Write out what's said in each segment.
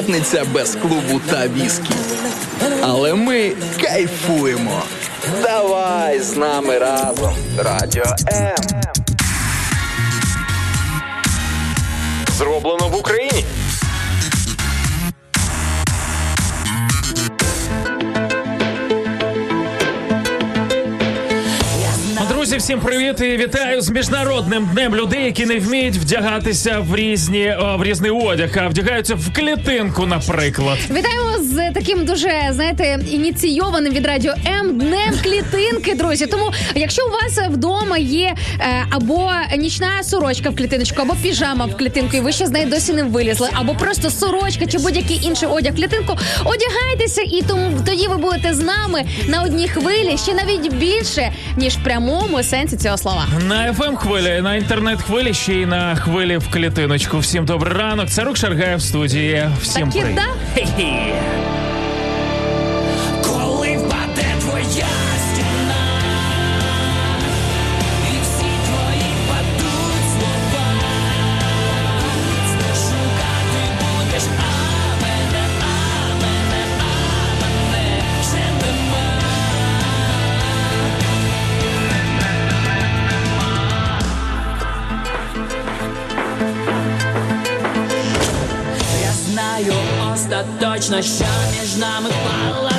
П'ятниця без клубу та віскі. Але ми кайфуємо. Давай з нами разом. Радіо М. Зроблено в Україні. Всім привіт і вітаю з міжнародним днем людей, які не вміють вдягатися в різні в різний одяг, а вдягаються в клітинку, наприклад. Вітаємо з таким дуже знаєте ініційованим від радіо М днем клітинки, друзі. Тому, якщо у вас вдома є е, або нічна сорочка в клітиночку, або піжама в клітинку, і ви ще з неї досі не вилізли, або просто сорочка чи будь-який інший одяг в клітинку, одягайтеся, і тому тоді ви будете з нами на одній хвилі ще навіть більше ніж в прямому сенсі цього слова. На fm хвилі, на інтернет хвилі, ще й на хвилі в клітиночку. Всім добрий ранок. Це Рук Шаргає в студії. Всім привіт. да. Хе-хе. Остаточно, що між нами впала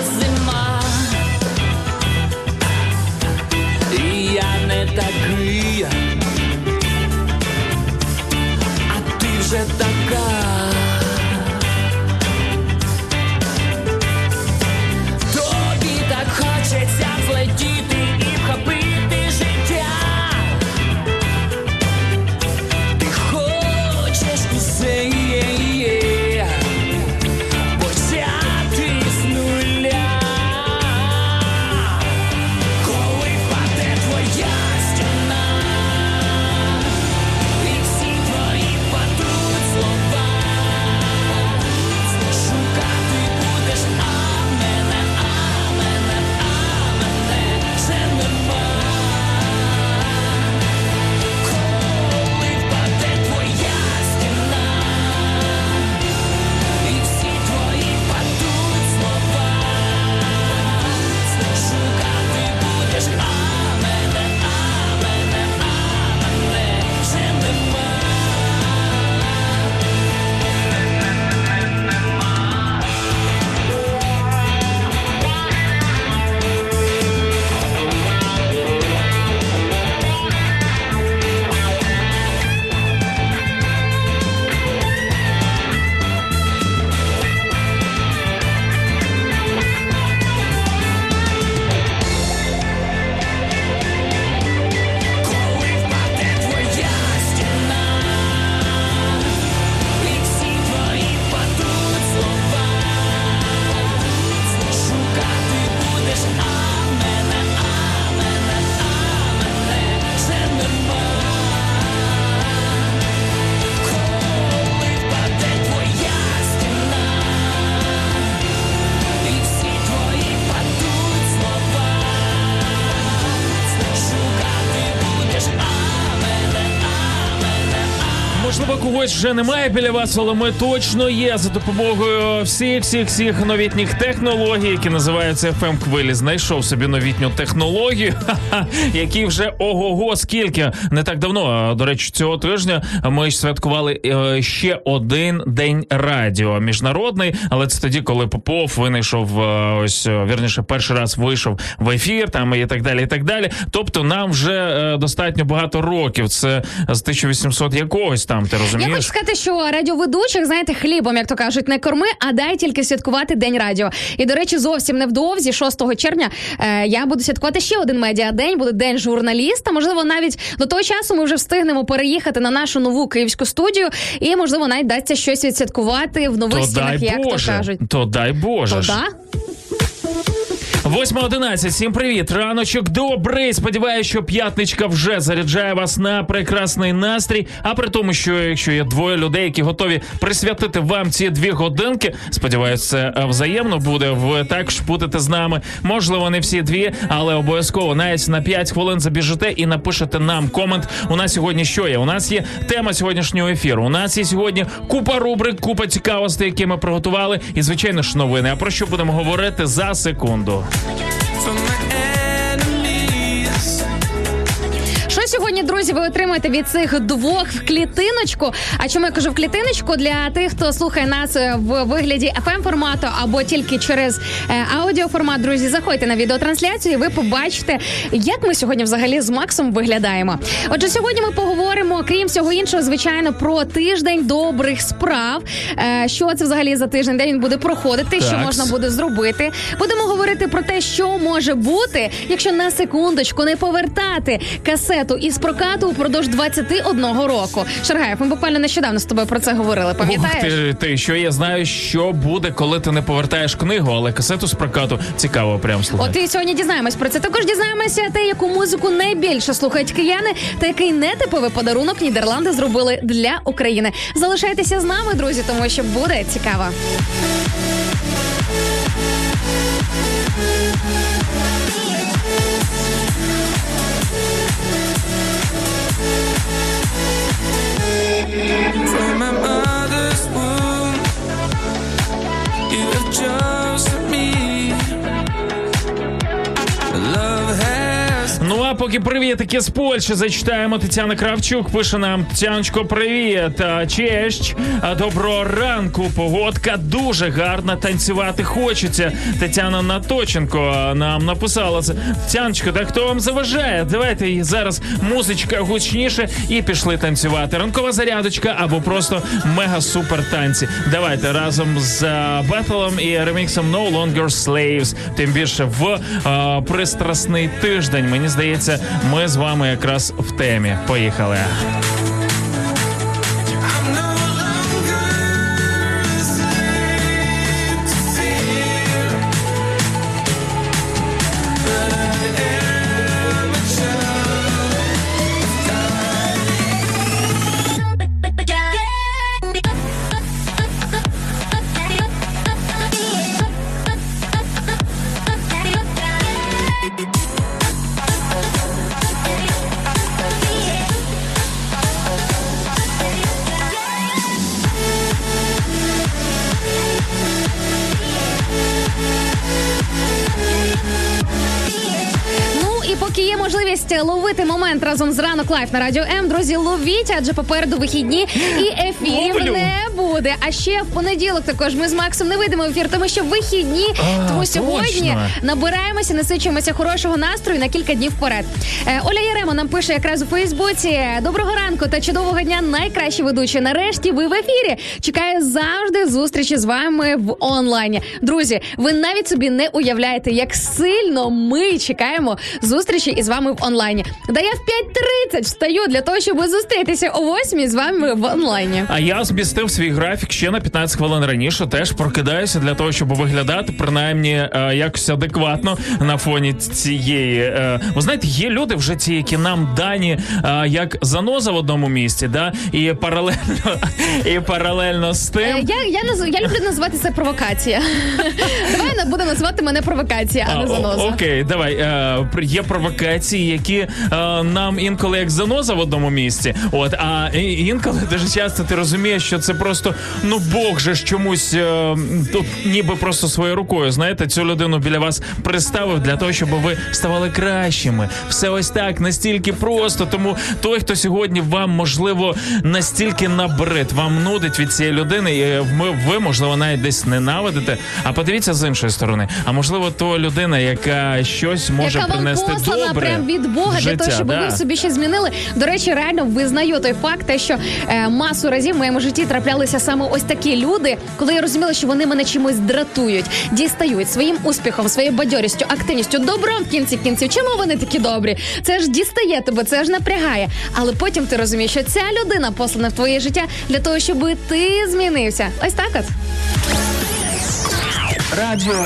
когось вже немає біля вас, але ми точно є за допомогою всіх, всіх, всіх новітніх технологій, які називаються fm хвилі. Знайшов собі новітню технологію, які вже ого-го, скільки не так давно. До речі, цього тижня ми святкували е, ще один день радіо міжнародний, але це тоді, коли Попов винайшов е, ось е, вірніше, перший раз вийшов в ефір, там і так далі. І так далі. Тобто, нам вже достатньо багато років. Це з 1800 якогось там. Ти розумієш? Хочу сказати, що радіоведучих, знаєте, хлібом, як то кажуть, не корми, а дай тільки святкувати День радіо. І до речі, зовсім невдовзі, 6 червня, е, я буду святкувати ще один медіадень, буде день журналіста. Можливо, навіть до того часу ми вже встигнемо переїхати на нашу нову київську студію, і можливо навіть дасться щось відсвяткувати в нових стінах, як Боже, то кажуть. то дай Боже. То да? 8.11, всім привіт. Раночок добрий. Сподіваюся, що п'ятничка вже заряджає вас на прекрасний настрій. А при тому, що якщо є двоє людей, які готові присвятити вам ці дві годинки, сподіваюся, це е, взаємно буде. Ви також будете з нами. Можливо, не всі дві, але обов'язково навіть на 5 хвилин забіжите і напишете нам комент. У нас сьогодні що є? У нас є тема сьогоднішнього ефіру. У нас є сьогодні купа рубрик, купа цікавостей, які ми приготували, і звичайно ж новини. А про що будемо говорити за секунду? From сьогодні, друзі, ви отримаєте від цих двох в клітиночку? А чому я кажу в клітиночку для тих, хто слухає нас е, в вигляді fm формату або тільки через е, аудіоформат, друзі, заходьте на відеотрансляцію, і ви побачите, як ми сьогодні взагалі з Максом виглядаємо. Отже, сьогодні ми поговоримо, крім всього іншого, звичайно, про тиждень добрих справ. Е, Що це взагалі за тиждень, де він буде проходити, що можна буде зробити. Будемо говорити про те, що може бути, якщо на секундочку не повертати касету із прокату упродовж 21 року. Шаргаєв, ми буквально нещодавно з тобою про це говорили. Ух, Пам'ятаєш? ти, ти що я знаю, що буде, коли ти не повертаєш книгу, але касету з прокату цікаво, прям слухай. От і сьогодні дізнаємось про це. Також дізнаємося те, яку музику найбільше слухають кияни, та який нетиповий подарунок Нідерланди зробили для України. Залишайтеся з нами, друзі, тому що буде цікаво. Поки привітики з Польщі зачитаємо. Тетяна Кравчук пише нам Тяночко, привіт. Честь. Доброго ранку. Погодка дуже гарна. Танцювати хочеться. Тетяна Наточенко нам написала це. Тяночко, так хто вам заважає? Давайте зараз музичка гучніше і пішли танцювати. Ранкова зарядочка або просто мега супер танці. Давайте разом з Бетелом і реміксом No Longer Slaves. Тим більше в а, пристрасний тиждень. Мені здається, ми з вами якраз в темі. Поїхали. Разом з ранок live на радіо М, друзі, ловіть, адже попереду вихідні і Ловлю. не буде. А ще в понеділок також ми з Максом не вийдемо в ефір, тому що вихідні. А, тому сьогодні точно. набираємося, насичуємося хорошого настрою на кілька днів вперед. Е, Оля Яремо нам пише якраз у Фейсбуці. Доброго ранку та чудового дня. Найкращі ведучі. Нарешті ви в ефірі. Чекаю завжди зустрічі з вами в онлайні. Друзі, ви навіть собі не уявляєте, як сильно ми чекаємо зустрічі із вами в онлайні. Да я в 5.30 встаю для того, щоб зустрітися о 8 з вами в онлайні. А я змістив свій графік ще на 15 хвилин раніше. Теж прокидаюся для того, щоб виглядати принаймні е, якось адекватно на фоні цієї. Е, ви знаєте, є люди вже ті, які нам дані е, як заноза в одному місці, да і паралельно і паралельно з тим. Я, я, наз... я люблю називати це провокація. Давай не будемо називати мене провокація, а не заноза. Окей, давай. Є провокації, які нам інколи як заноза в одному місці. От, а інколи дуже часто ти розумієш, що це просто ну Бог же ж чомусь е, тут ніби просто своєю рукою. Знаєте, цю людину біля вас приставив для того, щоб ви ставали кращими. Все ось так, настільки просто. Тому той, хто сьогодні вам можливо настільки набрид, вам нудить від цієї людини, і ми ви можливо навіть десь ненавидите. А подивіться з іншої сторони. А можливо, то людина, яка щось може яка вам принести послана добре. прям від Бога для того, щоб да. ви собі щось змінили. До речі, реально визнаю той факт, те, що е, масу разів в моєму житті траплялися саме ось такі люди, коли я розуміла, що вони мене чимось дратують, дістають своїм успіхом, своєю бадьорістю, активністю, добром в кінці кінців. Чому вони такі добрі? Це ж дістає тебе, це ж напрягає. Але потім ти розумієш, що ця людина послана в твоє життя для того, щоб ти змінився. Ось так от. Радіо.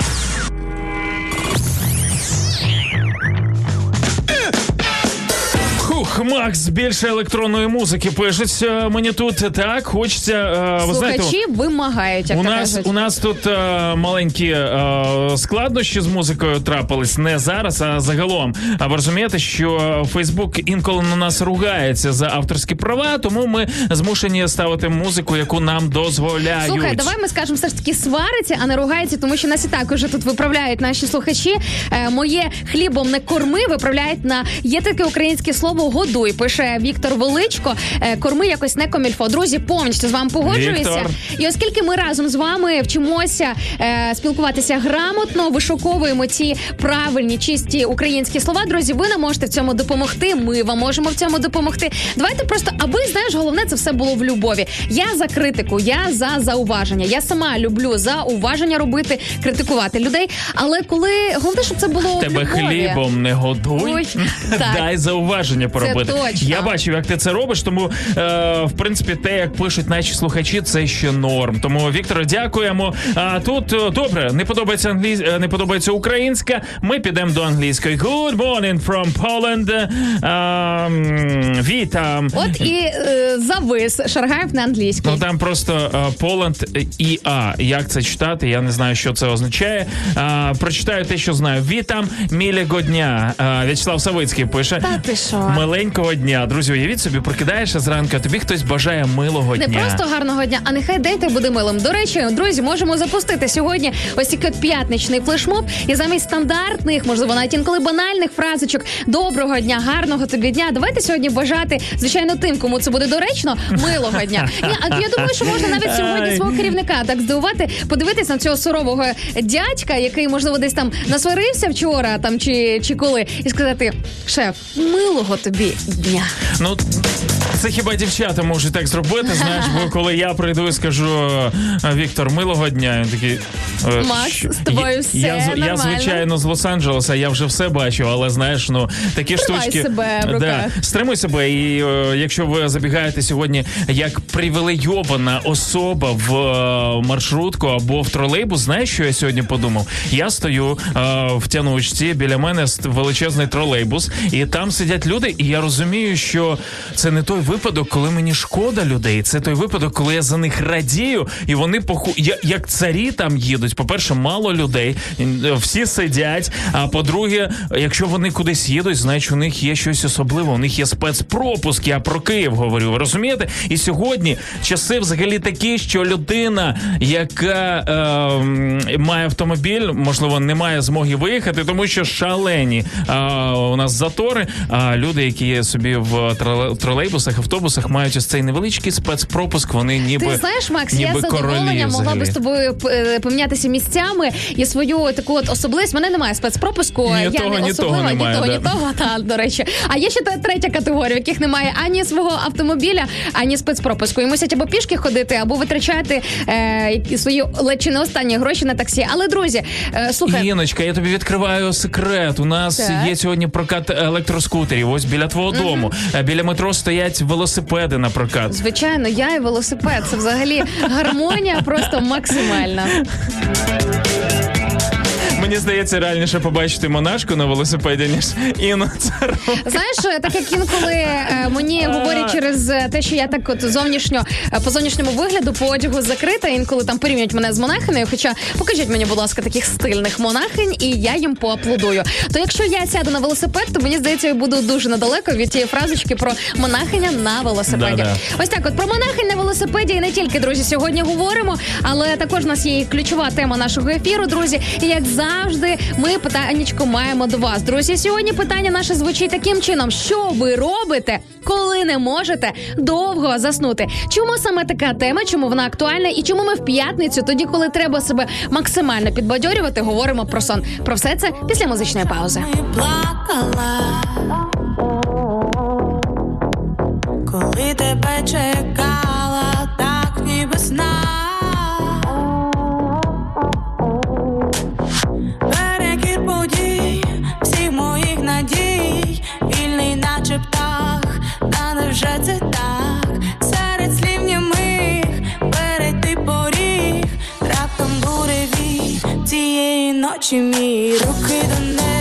Макс, більше електронної музики пишуть мені тут. Так, хочеться. е, ви знаєте, вимагають, як у нас кажуть. у нас тут е, маленькі е, складнощі з музикою трапились не зараз, а загалом. А ви розумієте, що Фейсбук інколи на нас ругається за авторські права, тому ми змушені ставити музику, яку нам дозволяють. Слухай, давай ми скажемо все ж таки свариться, а не ругається, тому що нас і так уже тут виправляють наші слухачі. Е, моє хлібом не корми виправляють на є таке українське слово годуй. Пише Віктор Величко. Е, корми якось не комільфо. Друзі, повністю з вами погоджуюся. І оскільки ми разом з вами вчимося е, спілкуватися грамотно, вишуковуємо ці правильні, чисті українські слова. Друзі, ви нам можете в цьому допомогти. Ми вам можемо в цьому допомогти. Давайте просто, аби знаєш, головне це все було в любові. Я за критику, я за зауваження. Я сама люблю зауваження робити, критикувати людей. Але коли головне, щоб це було в Тебе любові. хлібом не годуй, Ой, так. дай зауваження поробити. Точно. Я бачив, як ти це робиш, тому е, в принципі те, як пишуть наші слухачі, це ще норм. Тому Вікторе, дякуємо. А тут е, добре, не подобається англійсь... е, не подобається українська. Ми підемо до англійської. Good morning from Poland. Ем, Віта. От і е, завис Шаргаєв на англійській. Ну там просто е, Poland і А. Як це читати? Я не знаю, що це означає. А, прочитаю те, що знаю. Вітам мілього дня. А, В'ячеслав Савицький пише. Та ти що? Миленького дня. Друзі, уявіть собі, прокидаєшся зранку, а тобі хтось бажає милого дня. Не просто гарного дня, а нехай день той буде милим. До речі, друзі, можемо запустити сьогодні ось такий п'ятничний флешмоб. І замість стандартних, можливо, навіть інколи банальних фразочок доброго дня, гарного тобі дня. Давайте сьогодні бажати, звичайно, тим, кому це буде доречно, милого дня. А я думаю, що можна навіть сьогодні свого керівника так здивувати, подивитись на цього сурового дядька, який можливо десь там насварився вчора, там чи, чи коли, і сказати: шеф, милого тобі дня. Ну, це хіба дівчата можуть так зробити, знаєш, бо коли я прийду і скажу Віктор, милого дня, він такий. «Е, Макс, що?» з тобою я, все я, з- я, звичайно, з Лос-Анджелеса, я вже все бачив, але знаєш, ну такі Тримай штучки. себе в руках. Да, стримуй себе. І е, якщо ви забігаєте сьогодні як привілейована особа в е, маршрутку або в тролейбус, знаєш, що я сьогодні подумав? Я стою е, в тянучці, біля мене величезний тролейбус, і там сидять люди, і я розумію, що це не той випадок, коли мені шкода людей. Це той випадок, коли я за них радію, і вони поху... я, як царі там їдуть. По-перше, мало людей, всі сидять. А по-друге, якщо вони кудись їдуть, значить у них є щось особливе. У них є спецпропуск. Я про Київ говорю. Ви розумієте? І сьогодні часи взагалі такі, що людина, яка е, має автомобіль, можливо, не має змоги виїхати, тому що шалені е, у нас затори. А люди, які є собі в троле- тролейбусах, автобусах, мають ось цей невеличкий спецпропуск. Вони ніби Ти знаєш, Макс, я ніби з задоволенням королі могла би з тобою е, помінятися місцями і свою таку от особливість. Мене немає спецпропуску. Ні я того, не ні особлива, того немає, ні того, да. ні того. Та до речі. А є ще та третя категорія, в яких немає ані свого автомобіля, ані спецпропуску. І мусять або пішки ходити, або витрачати е, свої ледь чи не останні гроші на таксі. Але друзі, е, слухай. Іночка, я тобі відкриваю секрет. У нас Так. є сьогодні прокат електроскутерів. Ось біля твого дому. Е, Біля метро стоять велосипеди на прокат. Звичайно, я і велосипед. Це взагалі гармонія просто максимальна. Мені здається, реальніше побачити монашку на велосипеді, ніж Інну Знаєш, е, так як інколи е, мені говорять через е, те, що я так от зовнішньо е, по зовнішньому вигляду по одягу закрита, інколи там порівнюють мене з монахинею. Хоча покажіть мені, будь ласка, таких стильних монахинь, і я їм поаплодую. То якщо я сяду на велосипед, то мені здається, я буду дуже недалеко від тієї фразочки про монахиня на велосипеді. Да-да. Ось так, от про монахинь на велосипеді, і не тільки друзі, сьогодні говоримо, але також у нас є і ключова тема нашого ефіру, друзі. І як завжди, завжди, ми питаннячко маємо до вас. Друзі, сьогодні питання наше звучить таким чином: що ви робите, коли не можете довго заснути? Чому саме така тема? Чому вона актуальна? І чому ми в п'ятницю, тоді, коли треба себе максимально підбадьорювати, говоримо про сон? Про все це після музичної паузи. плакала, коли тебе чекала, так ніби сна. Невже це так? Серед слів німих перейти поріг, раптом буревій цієї ночі мій. Руки до неба,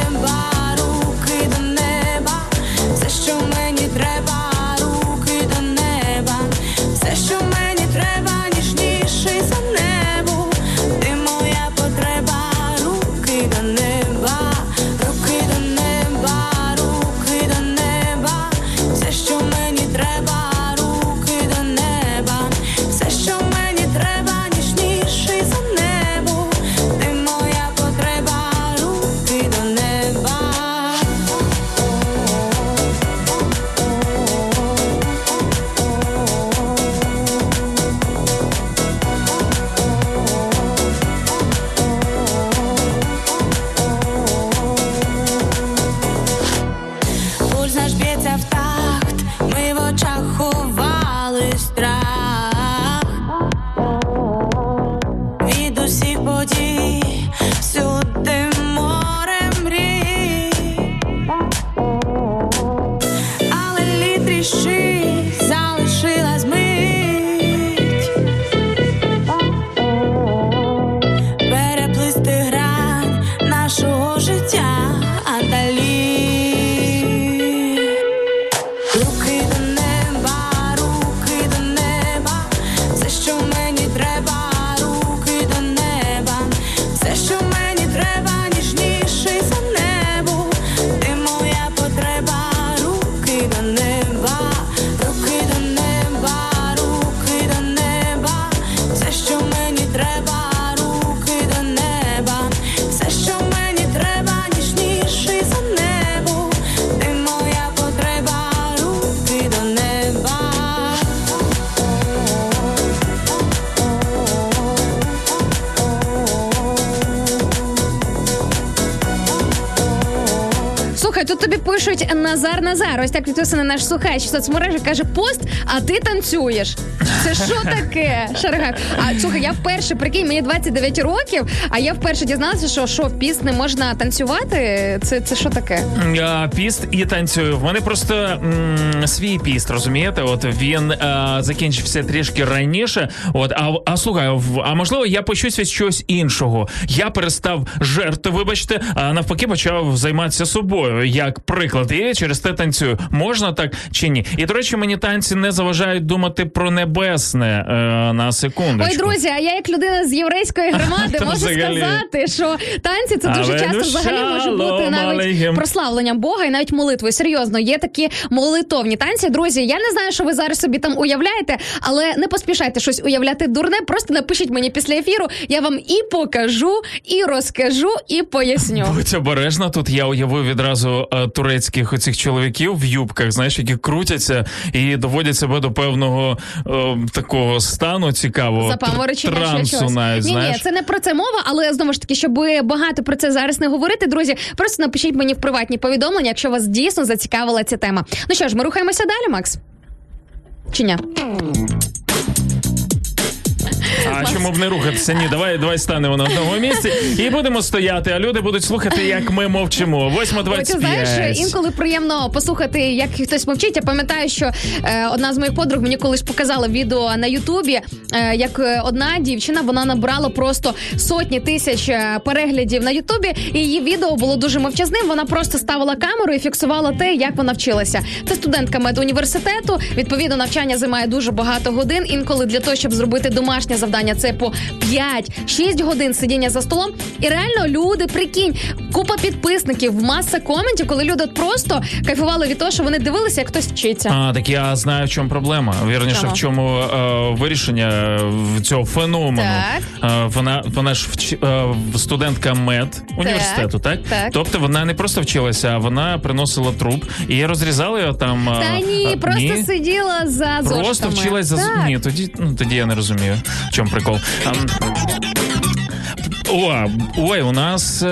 Назар Назар. Ось так підписаний наш слухач в соцмережі. Каже пост, а ти танцюєш. Це що таке? Шаргай. А слухай, я вперше прикинь, мені 29 років, а я вперше дізналася, що що в піст не можна танцювати. Це, це що таке? А, піст і танцюю. В мене просто м, свій піст, розумієте? От він а, закінчився трішки раніше. От, а, а слухай, а можливо, я почусь від чогось іншого. Я перестав жерти, вибачте, а навпаки, почав займатися собою. Як приклад, і через те танцюю. Можна так чи ні? І до речі, мені танці не заважають думати про небесне е, на секундочку. Ой, друзі, а я як людина з єврейської громади можу взагалі. сказати, що танці це дуже Але часто взагалі може бути навіть прославленням Бога і навіть молитвою. Серйозно, є такі молитовні танці. Друзі, я не знаю, що ви зараз собі там уявляєте, але не поспішайте щось уявляти дурне. Просто напишіть мені після ефіру. Я вам і покажу, і розкажу, і поясню. Будь обережна, тут я уявив відразу е, турецьких оцих чоловіків в юбках, знаєш, які крутяться і доводять себе до певного е, такого стану цікавого трансу, навіть Ні, ні, це не про це мова, але знову ж таки, щоб багато про це зараз не говорити, друзі, просто напишіть мені в приватні повідомлення, якщо вас дійсно зацікавила ця тема. Ну що ж, ми рухаємося далі, Макс? Чи ні? А чому б не рухатися? Ні, давай, давай станемо на одному місці і будемо стояти, а люди будуть слухати, як ми мовчимо. Ой, ти знаєш, інколи приємно послухати, як хтось мовчить. Я пам'ятаю, що е, одна з моїх подруг мені колись показала відео на Ютубі, е, як е, одна дівчина вона набрала просто сотні тисяч е, переглядів на Ютубі, і її відео було дуже мовчазним. Вона просто ставила камеру і фіксувала те, як вона вчилася. Це студентка медуніверситету. Відповідно, навчання займає дуже багато годин. Інколи для того, щоб зробити домашнє завдання сидіння це по 5-6 годин сидіння за столом. І реально люди, прикинь, купа підписників, маса коментів, коли люди просто кайфували від того, що вони дивилися, як хтось вчиться. А, так я знаю, в чому проблема. Вірніше, в чому е, вирішення е, цього феномену. Так. Е, вона, вона ж вч, е, студентка мед університету, так? так. Тобто вона не просто вчилася, а вона приносила труп і розрізала його там. е, Та ні, е, просто ні? сиділа за Просто зошитами. вчилась за Так. ні, тоді ну тоді я не розумію, в чому прикол. О, ой, у нас е,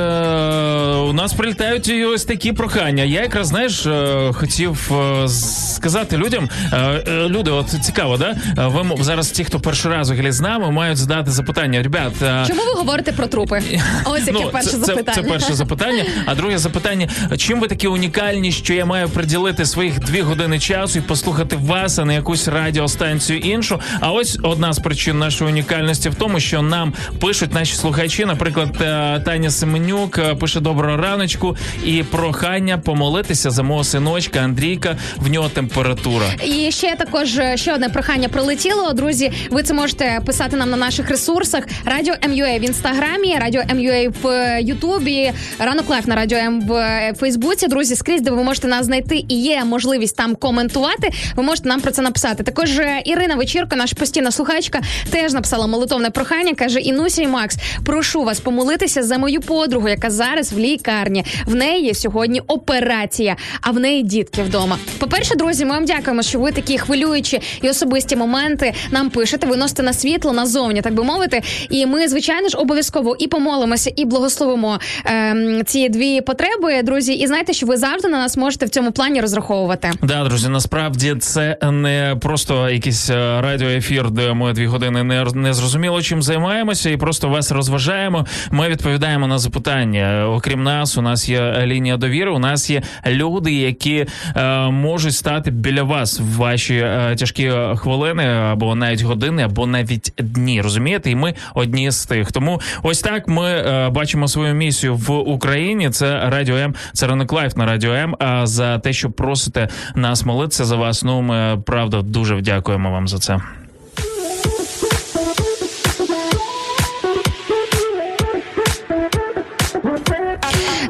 у нас прилітають і ось такі прохання. Я якраз знаєш, е, хотів е, сказати людям. Е, е, люди, от цікаво, да? Е, Ви зараз ті, хто перший раз взагалі з нами, мають задати запитання. Ребят, е, Чому ви говорите про трупи? Ось яке перше це, запитання. Це, це перше запитання. А друге запитання: чим ви такі унікальні, що я маю приділити своїх дві години часу і послухати вас, а не якусь радіостанцію іншу? А ось одна з причин нашої унікальності в тому, що нам пишуть наші слухачі. Наприклад, е, Таня Семенюк е, пише доброго раночку і прохання помолитися за мого синочка Андрійка. В нього температура. І ще також е, ще одне прохання прилетіло. Друзі, ви це можете писати нам на наших ресурсах. Радіо М UA в інстаграмі, радіо М UA в Ютубі, ранок live на радіо М в Фейсбуці. Друзі, скрізь, де ви можете нас знайти і є можливість там коментувати. Ви можете нам про це написати. Також Ірина Вечірко, наша постійна слухачка, теж написала молитовне прохання. каже: Інуся і Макс, прошу вас помолитися за мою подругу, яка зараз в лікарні. В неї сьогодні операція, а в неї дітки вдома. По-перше, друзі, ми вам дякуємо, що ви такі хвилюючі і особисті моменти нам пишете, виносите на світло назовні, так би мовити. І ми, звичайно ж, обов'язково і помолимося, і благословимо ем, ці дві потреби, друзі. І знаєте, що ви завжди на нас можете в цьому плані розраховувати. Да, друзі, насправді це не просто якийсь е, радіоефір, де ми дві години не, не зрозуміло чим займаємося, і просто вас розважаємо. Ми відповідаємо на запитання. Окрім нас, у нас є лінія довіри. У нас є люди, які е, можуть стати біля вас в ваші е, тяжкі хвилини, або навіть години, або навіть дні. Розумієте? І ми одні з тих. Тому ось так ми е, бачимо свою місію в Україні. Це радіо М, це ранок live на радіо М. А за те, що просите нас молитися за вас. Ну ми правда дуже вдякуємо вам за це.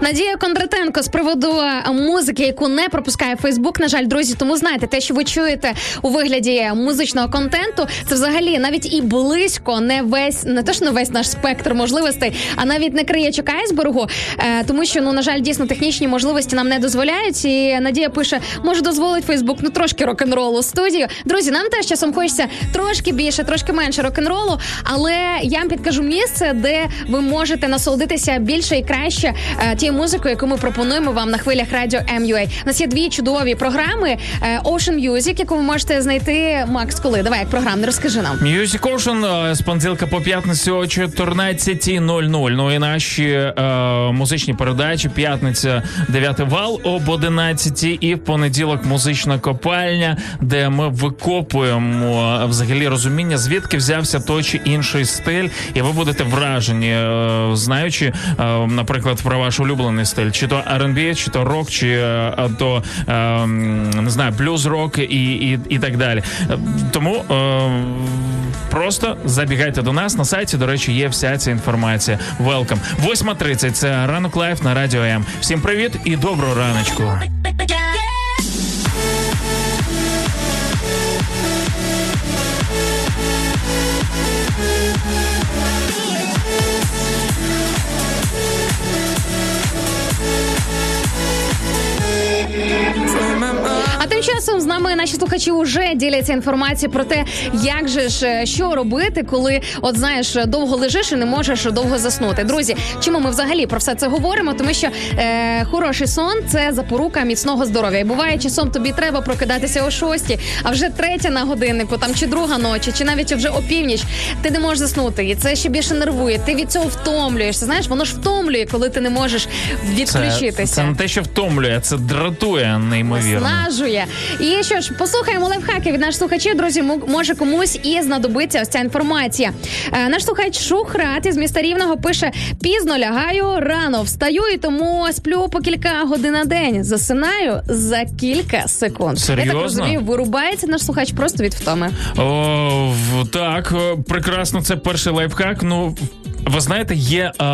Надія Кондратенко з приводу е, музики, яку не пропускає Фейсбук. На жаль, друзі, тому знаєте, те, що ви чуєте у вигляді музичного контенту, це взагалі навіть і близько не весь, не то що не весь наш спектр можливостей, а навіть не краєчок айсбергу, е, тому що ну на жаль, дійсно технічні можливості нам не дозволяють. І Надія пише, може дозволить Фейсбук ну трошки рок-н-ролу студію. Друзі, нам теж часом хочеться трошки більше, трошки менше рок-н-ролу, але я вам підкажу місце, де ви можете насолодитися більше і краще е, тією музикою, яку ми пропонуємо вам на хвилях радіо MUA. У нас є дві чудові програми е, Ocean Music, яку ви можете знайти. Макс, коли давай як програмне, розкажи нам. Music Ocean е, з понеділка по п'ятницю о 14.00. Ну і наші е, музичні передачі. П'ятниця 9 вал об 11 і в понеділок музична копальня, де ми викопуємо е, взагалі розуміння, звідки взявся той чи інший стиль, і ви будете вражені, знаючи, наприклад, про ваш улюблений стиль, чи то R&B, чи то рок, чи е, то е, не знаю, блюз рок і, і, і так далі. Тому е, просто забігайте до нас на сайті. До речі, є вся ця інформація. Welcome. 8.30 – це ранок live на радіо М. Всім привіт і доброго раночку. Слухачі вже діляться інформацією про те, як же ж е, що робити, коли от знаєш, довго лежиш і не можеш довго заснути. Друзі, чому ми взагалі про все це говоримо? Тому що е, хороший сон це запорука міцного здоров'я. І буває часом тобі треба прокидатися о шостій, а вже третя на годиннику, там чи друга ночі, чи навіть вже опівніч. Ти не можеш заснути, і це ще більше нервує. Ти від цього втомлюєшся. Знаєш, воно ж втомлює, коли ти не можеш відключитися. це не те, що втомлює, це дратує неймовірно. Виснажує. І що ж, послухаємо лайфхаки від наших слухачів. Друзі, мо- може комусь і знадобиться ось ця інформація. Е, наш слухач Шухрат із міста Рівного пише: пізно лягаю, рано встаю і тому сплю по кілька годин на день. Засинаю за кілька секунд. Я так розумію, вирубається наш слухач просто від втоми. О, так, е, прекрасно, це перший лайфхак. Ну. Ви знаєте, є е,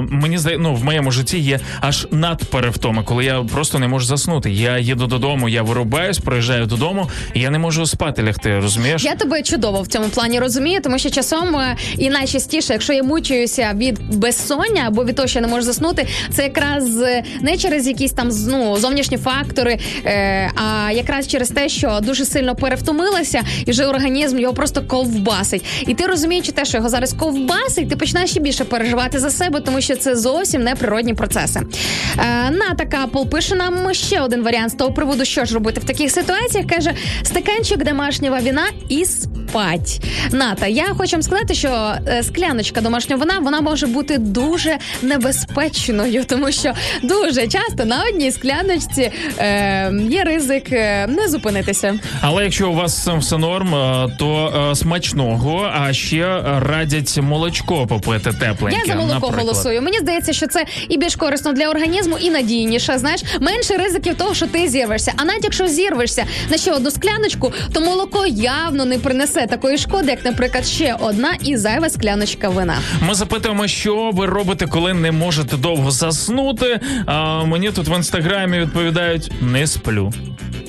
мені здає, ну, в моєму житті є аж надперевтома, коли я просто не можу заснути. Я їду додому, я вирубаюсь, приїжджаю додому, і я не можу спати лягти. Розумієш? Я тебе чудово в цьому плані розумію, тому що часом е, і найчастіше, якщо я мучуюся від безсоння або від того, що я не можу заснути, це якраз е, не через якісь там ну, зовнішні фактори, е, а якраз через те, що дуже сильно перевтомилася, і вже організм його просто ковбасить. І ти розуміючи те, що його зараз ковбасить, ти починаєш ще більше переживати за себе, тому що це зовсім не природні процеси. Е, Ната Капл пише нам ще один варіант з того приводу, що ж робити в таких ситуаціях. каже стаканчик домашнього вина і спать. Ната, я хочу вам сказати, що е, скляночка домашнього вина вона може бути дуже небезпечною, тому що дуже часто на одній скляночці е, є ризик е, не зупинитися. Але якщо у вас все норм, е, то смачного, а ще радять молочко попити тепленьке. Я за молоко наприклад. голосую. Мені здається, що це і більш корисно для організму, і надійніше. Знаєш, менше ризиків того, що ти зірвешся. А навіть якщо зірвешся на ще одну скляночку, то молоко явно не принесе такої шкоди, як, наприклад, ще одна і зайва скляночка вина. Ми запитуємо, що ви робите, коли не можете довго заснути. А мені тут в інстаграмі відповідають: не сплю.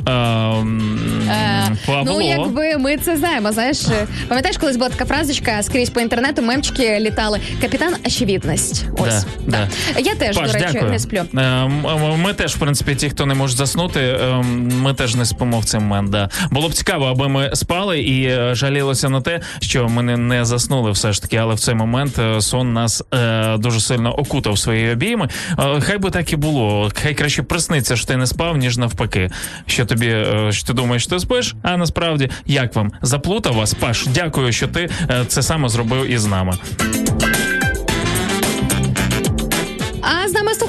Е, Павло. Ну, якби ми це знаємо. Знаєш, е, пам'ятаєш, колись була така фразочка скрізь по інтернету, мемчики літали. Капітан очевидність. Ось Да, да. я теж Паш, до речі дякую. не сплю. Е, м- м- Ми теж, в принципі, ті, хто не може заснути, е, ми теж не спимо в цей момент. Да. Було б цікаво, аби ми спали і е, жалілися на те, що ми не, не заснули все ж таки, але в цей момент е, сон нас е, дуже сильно окутав свої обійми. Е, Хай би так і було. Хай краще присниться, що ти не спав, ніж навпаки. Що тобі, що ти думаєш, що ти спиш, а насправді як вам заплутав вас? Паш, дякую, що ти це саме зробив із нами.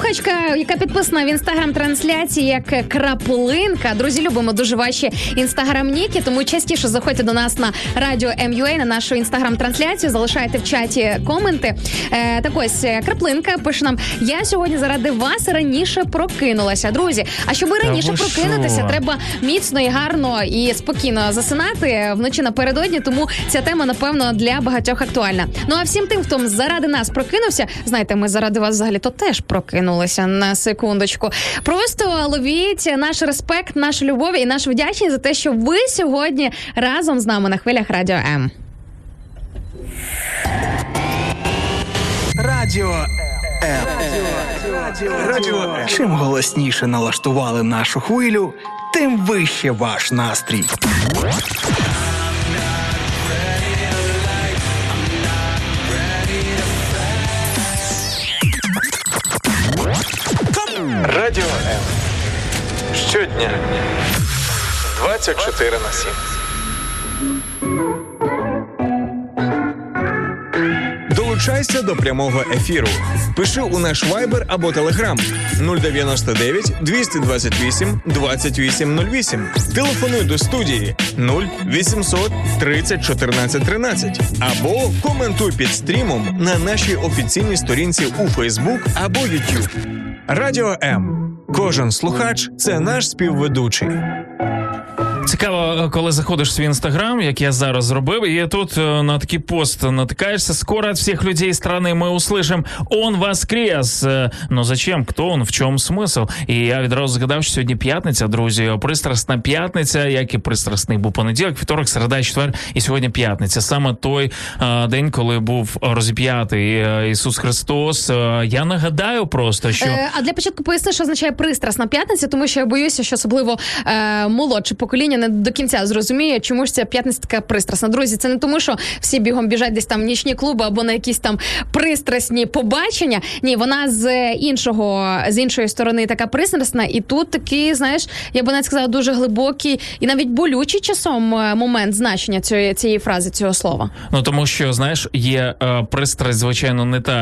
Слухачка, яка підписана в інстаграм-трансляції як краплинка. Друзі, любимо дуже ваші інстаграм-ніки, тому частіше заходьте до нас на радіо МЮА на нашу інстаграм-трансляцію. Залишайте в чаті коменти. Е, так ось е, краплинка пише нам: я сьогодні заради вас раніше прокинулася. Друзі, а щоб раніше ви прокинутися, що? треба міцно і гарно і спокійно засинати вночі напередодні. Тому ця тема, напевно, для багатьох актуальна. Ну а всім тим, хто заради нас прокинувся, знаєте, ми заради вас взагалі то теж прокинулися на секундочку. Просто ловіть наш респект, нашу любов і нашу вдячність за те, що ви сьогодні разом з нами на хвилях радіо М. Радіо М. Радіо М. Чим голосніше налаштували нашу хвилю, тим вище ваш настрій. Радіо М. Щодня 24 на 7. Долучайся до прямого ефіру. Пиши у наш Viber або Telegram 099 228 2808. Телефонуй до студії 0800 30 14 13 або коментуй під стрімом на нашій офіційній сторінці у Facebook або YouTube. Радіо М. Кожен слухач це наш співведучий. Цікаво, коли заходиш в свій інстаграм, як я зараз зробив, і тут е, на такий пост натикаєшся. Скоро от всех людей страны мы услышим «Он воскрес!» Е, Ну зачем? Хто он? В чому смисл? І я відразу згадав, що сьогодні п'ятниця, друзі. Пристрасна п'ятниця, як і пристрасний був понеділок, вівторок, середа, четвер, і сьогодні п'ятниця. Саме той е, день, коли був розіп'ятий е, Ісус Христос. Е, я нагадаю просто, що Е, а для початку поясни, що означає пристрасна п'ятниця, тому що я боюся, що особливо е, молодше покоління не до кінця зрозуміє, чому ж ця п'ятниця така пристрасна. Друзі, це не тому, що всі бігом біжать десь там в нічні клуби або на якісь там пристрасні побачення. Ні, вона з іншого з іншої сторони така пристрасна, і тут такий, знаєш, я би навіть сказала, дуже глибокий і навіть болючий часом е, момент значення цієї цієї фрази, цього слова. Ну тому що знаєш, є е, пристрасть, звичайно, не та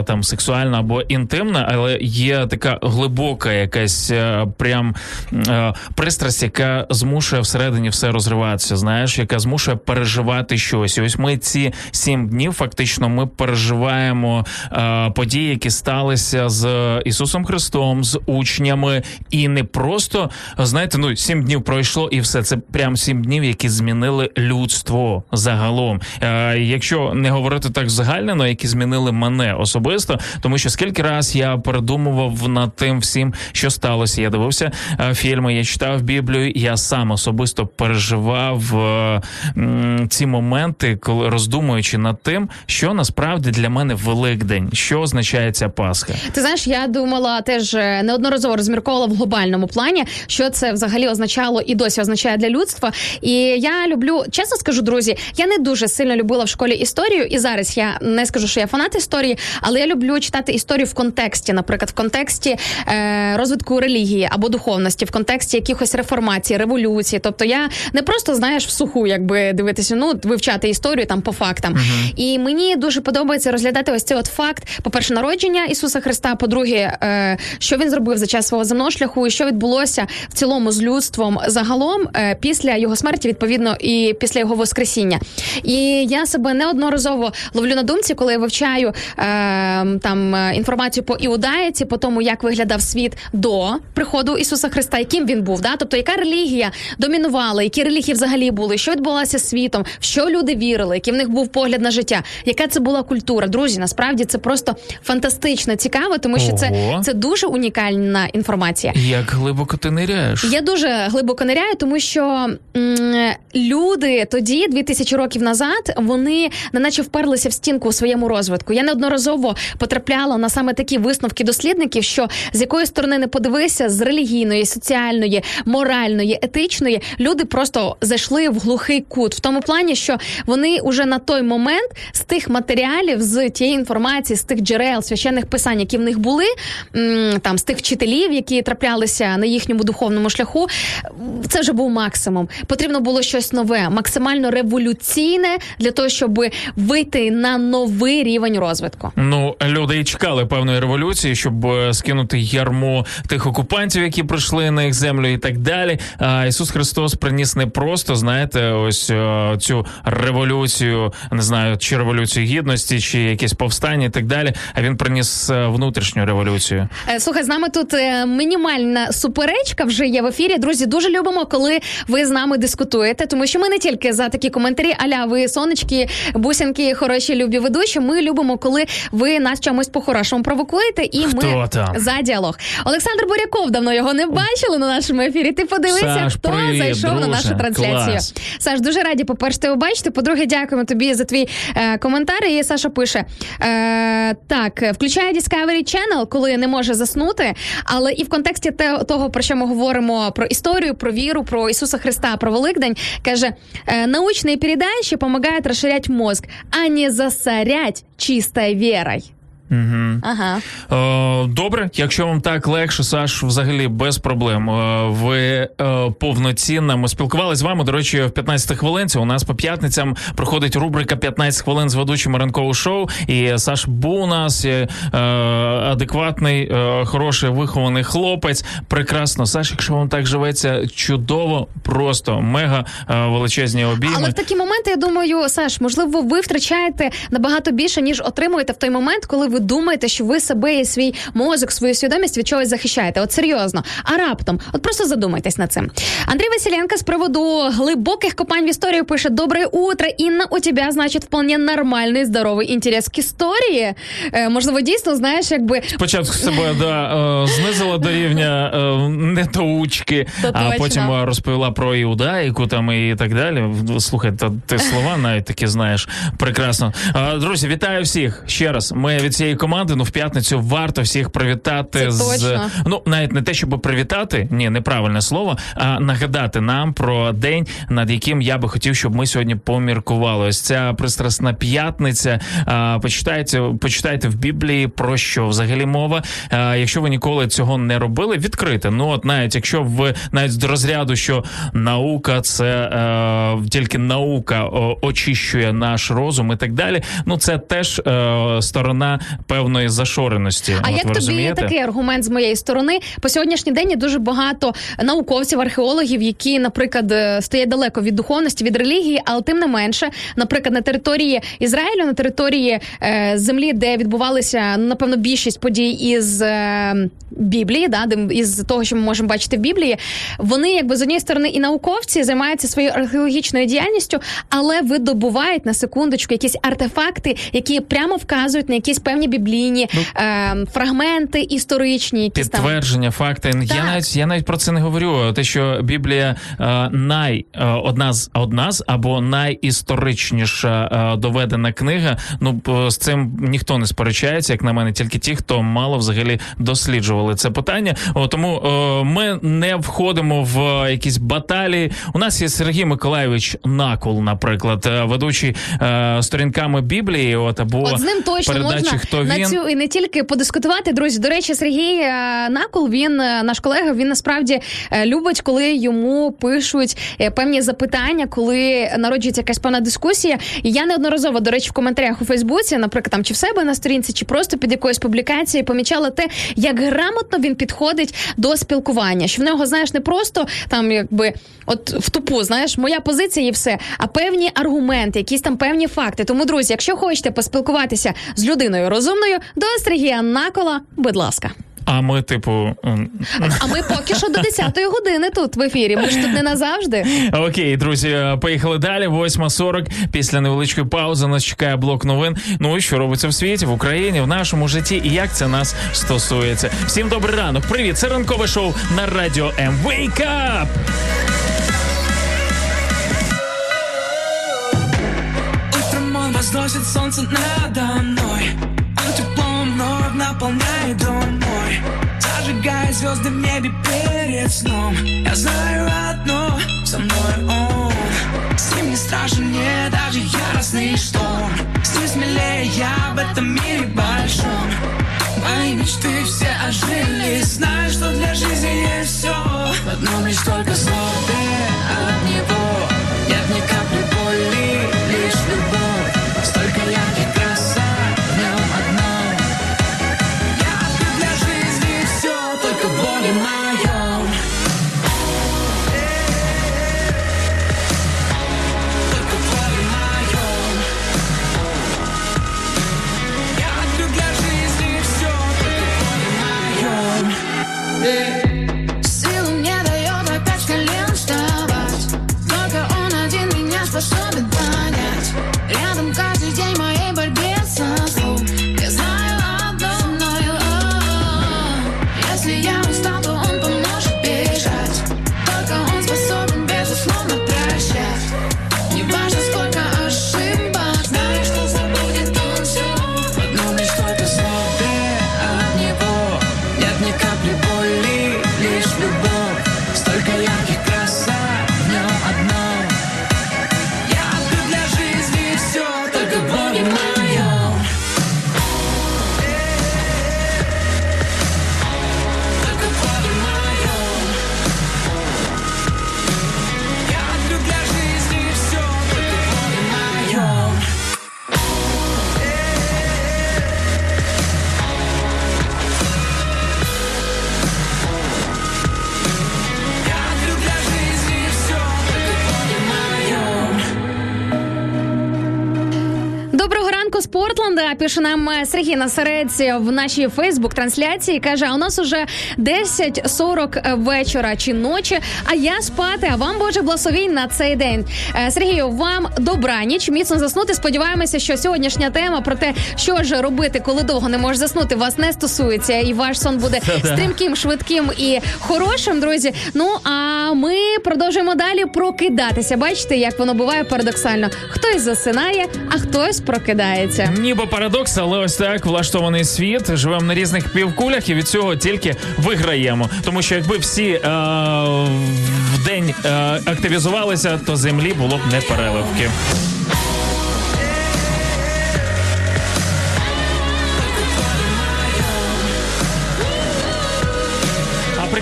е, там сексуальна або інтимна, але є така глибока якась е, прям е, пристрасть, яка змушує всередині все розриватися. Знаєш, яка змушує переживати щось. І ось ми ці сім днів фактично ми переживаємо е, події, які сталися з Ісусом Христом, з учнями, і не просто знаєте, ну сім днів пройшло, і все це прям сім днів, які змінили людство загалом. Е, якщо не говорити так загальнено, які змінили мене особисто, тому що скільки раз я передумував над тим всім, що сталося. Я дивився е, фільми, я читав Біблію. Я сам особисто переживав е, ці моменти, коли роздумуючи над тим, що насправді для мене Великдень, що означає ця Пасха. Ти знаєш, я думала теж е, неодноразово розмірковувала в глобальному плані, що це взагалі означало і досі означає для людства. І я люблю, чесно скажу, друзі, я не дуже сильно любила в школі історію, і зараз я не скажу, що я фанат історії, але я люблю читати історію в контексті, наприклад, в контексті е, розвитку релігії або духовності, в контексті якихось реформацій, революції. Тобто я не просто знаєш в суху, якби дивитися, ну вивчати історію там по фактам. І мені дуже подобається розглядати ось цей от факт, по-перше, народження Ісуса Христа. По-друге, е, що він зробив за час свого земного шляху, і що відбулося в цілому з людством загалом е, після його смерті, відповідно, і після його воскресіння. І я себе неодноразово ловлю на думці, коли я вивчаю е, там інформацію по іудаїці, по тому, як виглядав світ до приходу Ісуса Христа, яким він був, да? тобто яка релігія домінувала, які релігії взагалі були, що відбувалося світом, в що люди вірили, який в них був погляд на життя, яка це була культура. Друзі, насправді це просто фантастично цікаво, тому що це, це дуже унікальна інформація. Як глибоко ти ниряєш? Я дуже глибоко ниряю, тому що м, люди тоді, 2000 років назад, вони неначе вперлися в стінку у своєму розвитку. Я неодноразово потрапляла на саме такі висновки дослідників, що з якої сторони не подивися, з релігійної, соціальної, моральної, етичної, люди просто зайшли в глухий кут, в тому плані, що вони уже на той момент з тих матеріалів, з тієї інформації, з тих джерел, священних писань, які в них були, там з тих вчителів, які траплялися на їхньому духовному шляху, це вже був максимум. Потрібно було щось нове, максимально революційне для того, щоб вийти на новий рівень розвитку. Ну, люди і чекали певної революції, щоб е, скинути ярмо тих окупантів, які прийшли на їх землю, і так далі. А Ісус Христос приніс не просто, знаєте, ось е, цю революцію, не знаю, чи революцію гідності, чи якесь повстання, і так далі. А він приніс е, внутрішню революцію. Слухай, з нами тут мінімальна суперечка вже є в ефірі. Друзі, дуже любимо, коли ви з нами дискутуєте, тому що ми не тільки за такі коментарі, аля ви сонечки, бусинки, хороші, любі ведучі. Ми любимо, коли ви нас чомусь по-хорошому провокуєте, і Хто ми там? за діалог. Олександр Буряков давно його не бачили на нашому ефірі. Ти подивися, Саш, хто привіт, зайшов на нашу трансляцію. Клас. Саш, дуже раді, по-перше, тебе бачити. По-друге, дякуємо тобі за твій е, коментар. І Саша пише: е, так, включає Discovery Channel, коли не може заснути, але і в контексті те, того, про що ми говоримо про історію, про віру, про Ісуса Христа, про Великдень, каже: научные передачи помогают расширять мозг, а не засорять чистой вірою. Угу. Ага. Е, добре, якщо вам так легше, Саш, взагалі без проблем. Е, ви е, повноцінно ми спілкувалися з вами. До речі, в 15 хвилинці у нас по п'ятницям проходить рубрика «15 хвилин з ведучим ранкового шоу. І Саш був у нас е, адекватний, е, хороший вихований хлопець. Прекрасно, Саш, якщо вам так живеться, чудово, просто мега е, величезні обійми. Але в такі моменти, я думаю, Саш, можливо, ви втрачаєте набагато більше, ніж отримуєте в той момент, коли ви думаєте, що ви себе і свій мозок, свою свідомість від чогось захищаєте. От серйозно. А раптом, от просто задумайтесь над цим. Андрій Василенко з приводу глибоких копань в історію пише: Доброе утро, Інна. У тебе, значить, вполне нормальний здоровий інтерес к історії. Е, можливо, дійсно, знаєш, якби Спочатку себе да, е, знизила до рівня е, недоучки, а потім е, розповіла про іудаїку там і так далі. Слухай, та ти слова навіть такі знаєш прекрасно. Друзі, вітаю всіх ще раз. Ми від цієї команди. Ну в п'ятницю варто всіх привітати Це з точно. ну навіть не те, щоб привітати, ні, неправильне слово, а нагадати нам про день, над яким я би хотів, щоб ми сьогодні поміркували. Ось ця пристрасна п'ятниця. А, почитайте, почитайте в Біблії про що взагалі мова. А, якщо ви ніколи цього не робили, відкрите. Ну от навіть якщо ви навіть з розряду, що наука це е, тільки наука очищує наш розум і так далі. Ну це теж е, сторона певної зашореності. А От як ви тобі розумієте? такий аргумент з моєї сторони? По сьогоднішній день є дуже багато науковців, археологів, які, наприклад, е, стоять далеко від духовності, від релігії, але тим не менше, наприклад, на території Ізраїлю, на території е, землі, де відбувалися ну, напевно більшість подій із е, Біблії, да, де- із того, що ми можемо бачити в Біблії, вони якби з однієї сторони і науковці займаються своєю археологічною діяльністю, але видобувають на секундочку якісь артефакти, які прямо вказують на якісь певні біблійні е, фрагменти історичні, якісь там. Підтвердження, факти. Я навіть я навіть про це не говорю. Те, що Біблія е, най е, одна з одна з або найісторичніша е, доведена книга. Ну з цим ніхто не сперечається, як на мене, тільки ті, хто мало взагалі досліджували це питання. О, тому е, ми не входимо в е, якісь баталії. У нас є Сергій Миколайович Накол, наприклад, е, ведучий е, сторінками Біблії. От або От з ним точно передачі можна хто на він. цю і не тільки подискутувати. Друзі, до речі, Сергій е, Накол, він е, наш колега. Він насправді е, любить, коли йому пишуть певні запитання, коли народжується якась певна дискусія. І я неодноразово, до речі, в коментарях у Фейсбуці, наприклад, там чи в себе на сторінці, чи просто під якоюсь публікацією, помічала те, як грамотно він підходить до спілкування. Що в нього, знаєш, не просто там, якби от в тупу, знаєш, моя позиція і все, а певні аргументи, якісь там певні факти. Тому, друзі, якщо хочете поспілкуватися з людиною розумною, до Сергія Накола, будь ласка. А ми, типу, А ми поки що до 10-ї години тут в ефірі. Ми ж тут не назавжди. Окей, друзі, поїхали далі. 8.40. Після невеличкої паузи нас чекає блок новин. Ну і що робиться в світі, в Україні, в нашому житті і як це нас стосується. Всім добрий ранок. Привіт, це ранкове шоу на радіо М. Wake up! Утром он возносит солнце надо мной вновь наполняет дом мой Зажигая звезды в небе перед сном. Я знаю одно, со мной он. С ним не страшен мне даже яростный шторм. С ним смелее я в этом мире большом. Мои мечты все ожили. Знаю, что для жизни есть все В одном лишь только слове от него Пише нам е, Сергій Насерець в нашій Фейсбук-трансляції. Каже: а у нас уже 10.40 вечора чи ночі. А я спати. А вам Боже благословінь на цей день. Е, Сергію, вам добраніч, міцно заснути. Сподіваємося, що сьогоднішня тема про те, що ж робити, коли довго не можеш заснути, вас не стосується, і ваш сон буде стрімким, швидким і хорошим, друзі. Ну а ми продовжуємо далі прокидатися. Бачите, як воно буває парадоксально. Хтось засинає, а хтось прокидається. Ніби парадокс, але ось так влаштований світ. Живемо на різних півкулях і від цього тільки виграємо. Тому що якби всі е, в день е, активізувалися, то землі було б не переливки.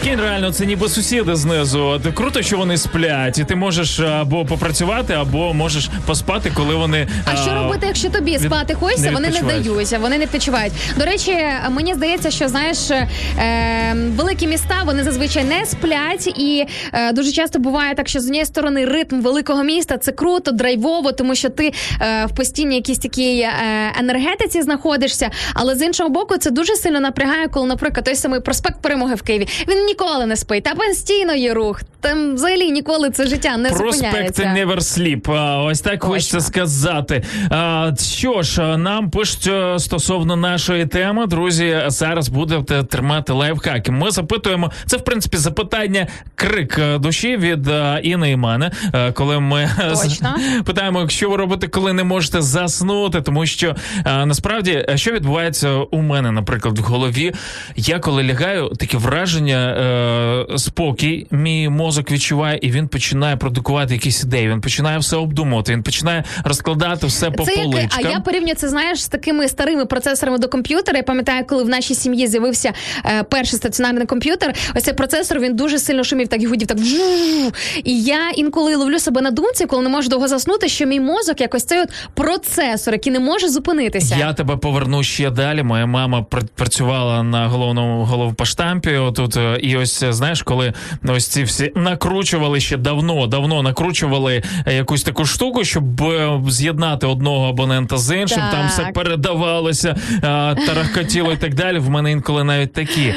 Прикинь, реально, це ніби сусіди знизу. Круто, що вони сплять, і ти можеш або попрацювати, або можеш поспати, коли вони. А що робити, якщо тобі від- спати хочеться? не Вони не даються, вони не відпочивають. До речі, мені здається, що знаєш, е, великі міста вони зазвичай не сплять, і е, дуже часто буває так, що з однієї сторони ритм великого міста це круто, драйвово, тому що ти е, в постійній якійсь такій е, енергетиці знаходишся. Але з іншого боку, це дуже сильно напрягає, коли, наприклад, той самий проспект перемоги в Києві. Він ніколи не спить, та постійно є рух. Там взагалі ніколи це життя не Проспект зупиняється. Never Sleep. Ось так хочеться сказати. А, Що ж, нам пишуть е, стосовно нашої теми, друзі. Зараз будете тримати лайфхаки. Ми запитуємо. Це в принципі запитання крик е, душі від е, Інни і мене, коли ми Точно. питаємо, що ви робите, коли не можете заснути, тому що насправді що відбувається у мене, наприклад, в голові. Я коли лягаю, таке враження, е, спокій, мій мозок відчуває, і він починає продукувати якісь ідеї. Він починає все обдумувати, він починає розкладати все по Це як, а я порівнюю це, знаєш, з такими старими процесорами до комп'ютера. Я пам'ятаю, коли в нашій сім'ї з'явився е, перший стаціонарний комп'ютер. Ось цей процесор він дуже сильно шумів, так і гудів, так. І я інколи ловлю себе на думці, коли не можу довго заснути, що мій мозок якось цей от процесор, який не може зупинитися. Я тебе поверну ще далі. Моя мама працювала на головному головпоштампі. Отут е, і ось е, знаєш, коли ось ці всі накручували ще давно, давно накручували е, якусь таку штуку, щоб е, з'єднати одного абонента з іншим. Там все передавалося, тарахкотіло і так далі. В мене інколи навіть такі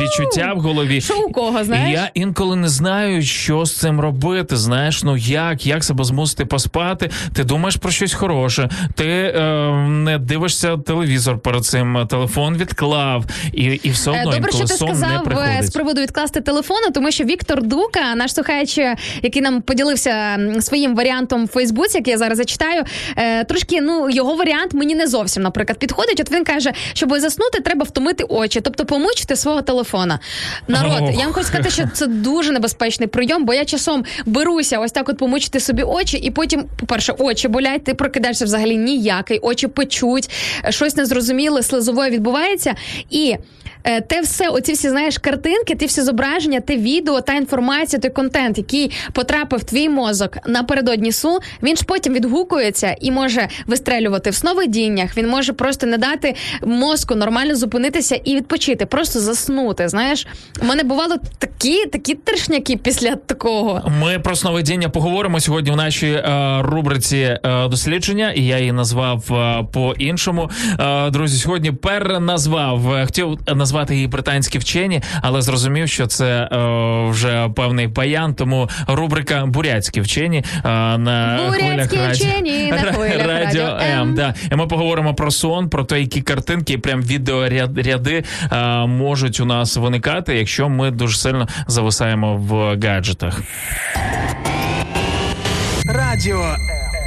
відчуття в голові. Що у кого, знаєш? Я інколи не знаю, що з цим робити. Знаєш, ну як, як себе змусити поспати? Ти думаєш про щось хороше, ти е, не дивишся телевізор перед цим, телефон відклав, і, і все одно Добре, інколи що ти сон сказав е, приходить. Приводу відкласти телефону, тому що Віктор Дука, наш слухач, який нам поділився своїм варіантом в Фейсбуці, який я зараз зачитаю, е, трошки ну його варіант мені не зовсім, наприклад, підходить. От він каже, щоб заснути, треба втомити очі, тобто помучити свого телефона. Народ, Ох. я вам хочу сказати, що це дуже небезпечний прийом, бо я часом беруся ось так, от помучити собі очі, і потім, по-перше, очі болять, ти прокидаєшся взагалі ніякий, очі печуть, щось незрозуміле, слизове відбувається. І те все, оці всі знаєш картинки, ті всі зображення, те відео, та інформація, той контент, який потрапив в твій мозок напередодні су, він ж потім відгукується і може вистрелювати в сновидіннях. Він може просто не дати мозку нормально зупинитися і відпочити, просто заснути. Знаєш, у мене бувало такі, такі трешняки після такого. Ми про сновидіння поговоримо сьогодні в нашій е, рубриці е, дослідження, і я її назвав е, по-іншому. Е, друзі, сьогодні переназвав. Е, Хотів назвати її британські вчені, але зрозумів, що це е, вже певний баян, тому рубрика бурятські вчені е, на Бурятські хвилях вчені на хвилях радіо М. М. Да. І ми поговоримо про сон, про те, які картинки, і прям відеоряди е, можуть у нас виникати, якщо ми дуже сильно зависаємо в гаджетах. Радіо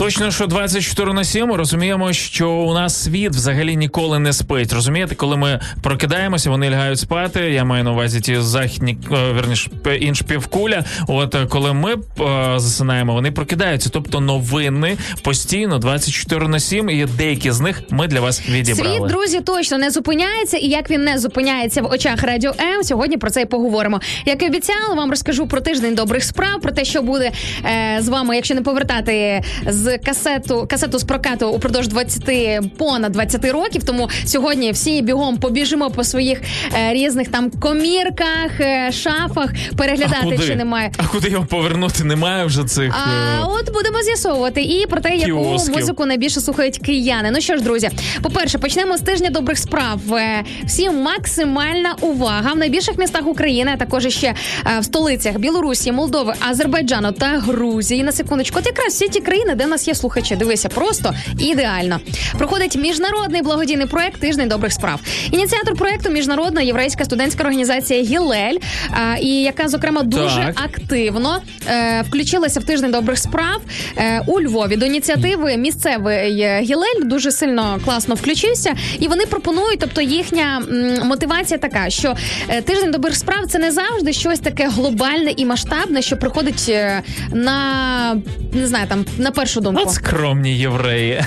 Точно, що 24 на 7 розуміємо, що у нас світ взагалі ніколи не спить. Розумієте, коли ми прокидаємося, вони лягають спати. Я маю на увазі ті західні, е, верніш, інш півкуля. От е, коли ми е, засинаємо, вони прокидаються. Тобто новини постійно 24 на 7, і деякі з них ми для вас відібрали. Світ, друзі, точно не зупиняється, і як він не зупиняється в очах Радіо М. Сьогодні про це і поговоримо. Як і обіцяла, вам розкажу про тиждень добрих справ, про те, що буде е, з вами, якщо не повертати з касету касету з прокату упродовж 20, понад 20 років. Тому сьогодні всі бігом побіжимо по своїх е, різних там комірках, е, шафах, переглядати, чи немає. А куди його повернути? Немає вже цих. А е, от будемо з'ясовувати і про те, яку Кіосків. музику найбільше слухають кияни. Ну що ж, друзі, по-перше, почнемо з тижня добрих справ. Е, Всім максимальна увага в найбільших містах України, а також ще е, в столицях Білорусі, Молдови, Азербайджану та Грузії. На секундочку, от якраз всі ті країни, де нас нас є слухачі. Дивися, просто ідеально. Проходить міжнародний благодійний проект Тиждень добрих справ. Ініціатор проекту міжнародна єврейська студентська організація Гілель, а, і яка зокрема дуже Так. активно е, включилася в тиждень добрих справ е, у Львові. До ініціативи місцевий е, Гілель дуже сильно класно включився, і вони пропонують, тобто їхня м, мотивація така, що е, тиждень добрих справ це не завжди щось таке глобальне і масштабне, що приходить е, на не знаю, там на першу думку. От скромні євреї.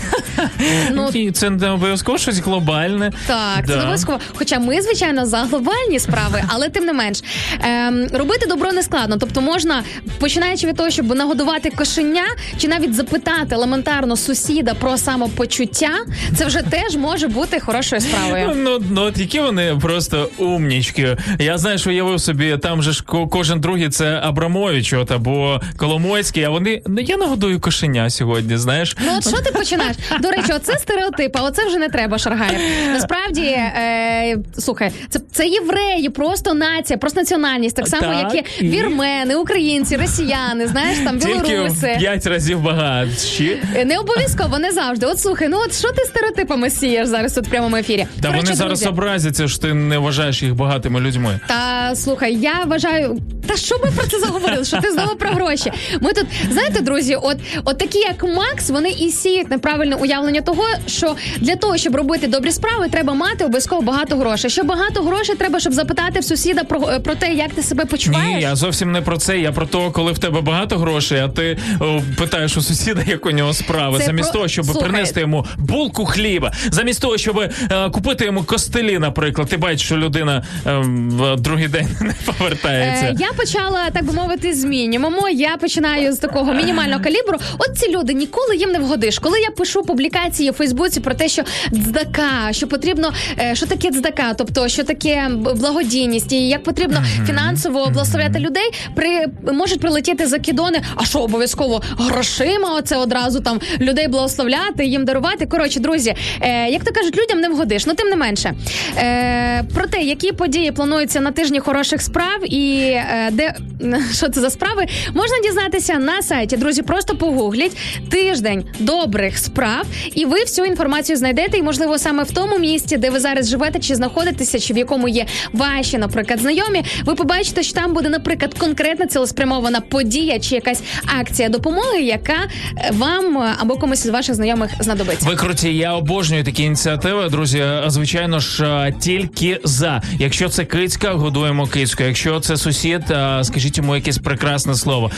Ну, І це не обов'язково щось глобальне. Так, це Да. не обов'язково. Хоча ми, звичайно, за глобальні справи, але тим не менш ем, робити добро не складно. Тобто можна, починаючи від того, щоб нагодувати кошеня, чи навіть запитати елементарно сусіда про самопочуття, це вже теж може бути хорошою справою. Ну, ну от які вони просто умнічки. Я знаєш, уявив собі, там же ж кожен другий це Абрамович от, або Коломойський, а вони ну я нагодую кошеня сьогодні. Знаєш, Ну от що ти починаєш? До речі, оце стереотип, а оце вже не треба шаргаєв. Насправді, е, слухай, це, це євреї, просто нація, просто національність, так само, Так, як і вірмени, українці, росіяни, знаєш, там білоруси. п'ять разів багатші. Не обов'язково, не завжди. От слухай, ну от що ти стереотипами сієш зараз тут в прямому ефірі? Та Коротше, вони зараз друзі, образяться, що ти не вважаєш їх багатими людьми. Та слухай, я вважаю. Та що ми про це заговорили? Що ти знову про гроші? Ми тут знаєте, друзі, от, от такі, як Макс, вони і сіють неправильне уявлення того, що для того, щоб робити добрі справи, треба мати обов'язково багато грошей. Що багато грошей, треба, щоб запитати в сусіда про, е, про те, як ти себе почуваєш. Ні, я зовсім не про це. Я про те, коли в тебе багато грошей, а ти о, питаєш у сусіда, як у нього справи, Це замість про- того, щоб Слухай. принести йому булку хліба, замість того, щоб е, купити йому костелі, наприклад. Ти бачиш, що людина е, в другий день не повертається. Е, я почала так би мовити з мінімуму. Я починаю з такого мінімального калібру. От ці люди ніколи їм не вгодиш. Коли я пишу публікації в Фейсбуці про те, що дздака, що потрібно, е, що таке дздака, тобто що таке благодійність, і як потрібно фінансово благословляти людей, при можуть прилетіти закидони. А що обов'язково грошима? Оце одразу там людей благословляти, їм дарувати. Коротше, друзі, е, як то кажуть, людям не вгодиш. Ну тим не менше. Е, про те, які події плануються на тижні хороших справ і е, де що це за справи, можна дізнатися на сайті. Друзі, просто погугліть тиждень добрих справ, і ви всю інформацію знайдете. І можливо саме в тому місці, де ви зараз живете, чи знаходитеся, чи в якому є ваші, наприклад, знайомі. Ви побачите, що там буде, наприклад, конкретна цілеспрямована подія чи якась акція допомоги, яка е, вам е, або комусь із ваших знайомих знадобиться. Ви круті, я обожнюю такі ініціативи, друзі. Звичайно ж, тільки за. Якщо це кицька, годуємо кицьку. Якщо це сусід, скажіть йому якесь прекрасне слово.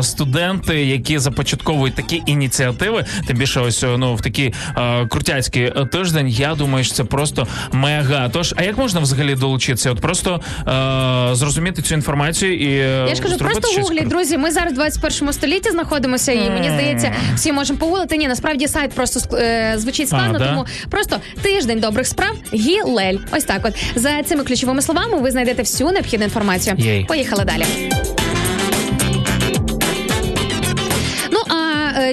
Студенти, які започатковують такі ініціативи, тим більше ось ну в такий а, крутяцький е, тиждень. Я думаю, що це просто мега. Тож, а як можна взагалі долучитися? От просто а, зрозуміти цю інформацію і е, Я ж кажу, просто круте. друзі. Ми зараз в 21 столітті знаходимося, і мені здається, всі можемо погуглити. Ні, насправді сайт просто е, звучить складно, А, да? тому просто тиждень добрих справ. Гілель. Ось так. От за цими ключовими словами ви знайдете всю необхідну інформацію. Єй. Поїхали далі.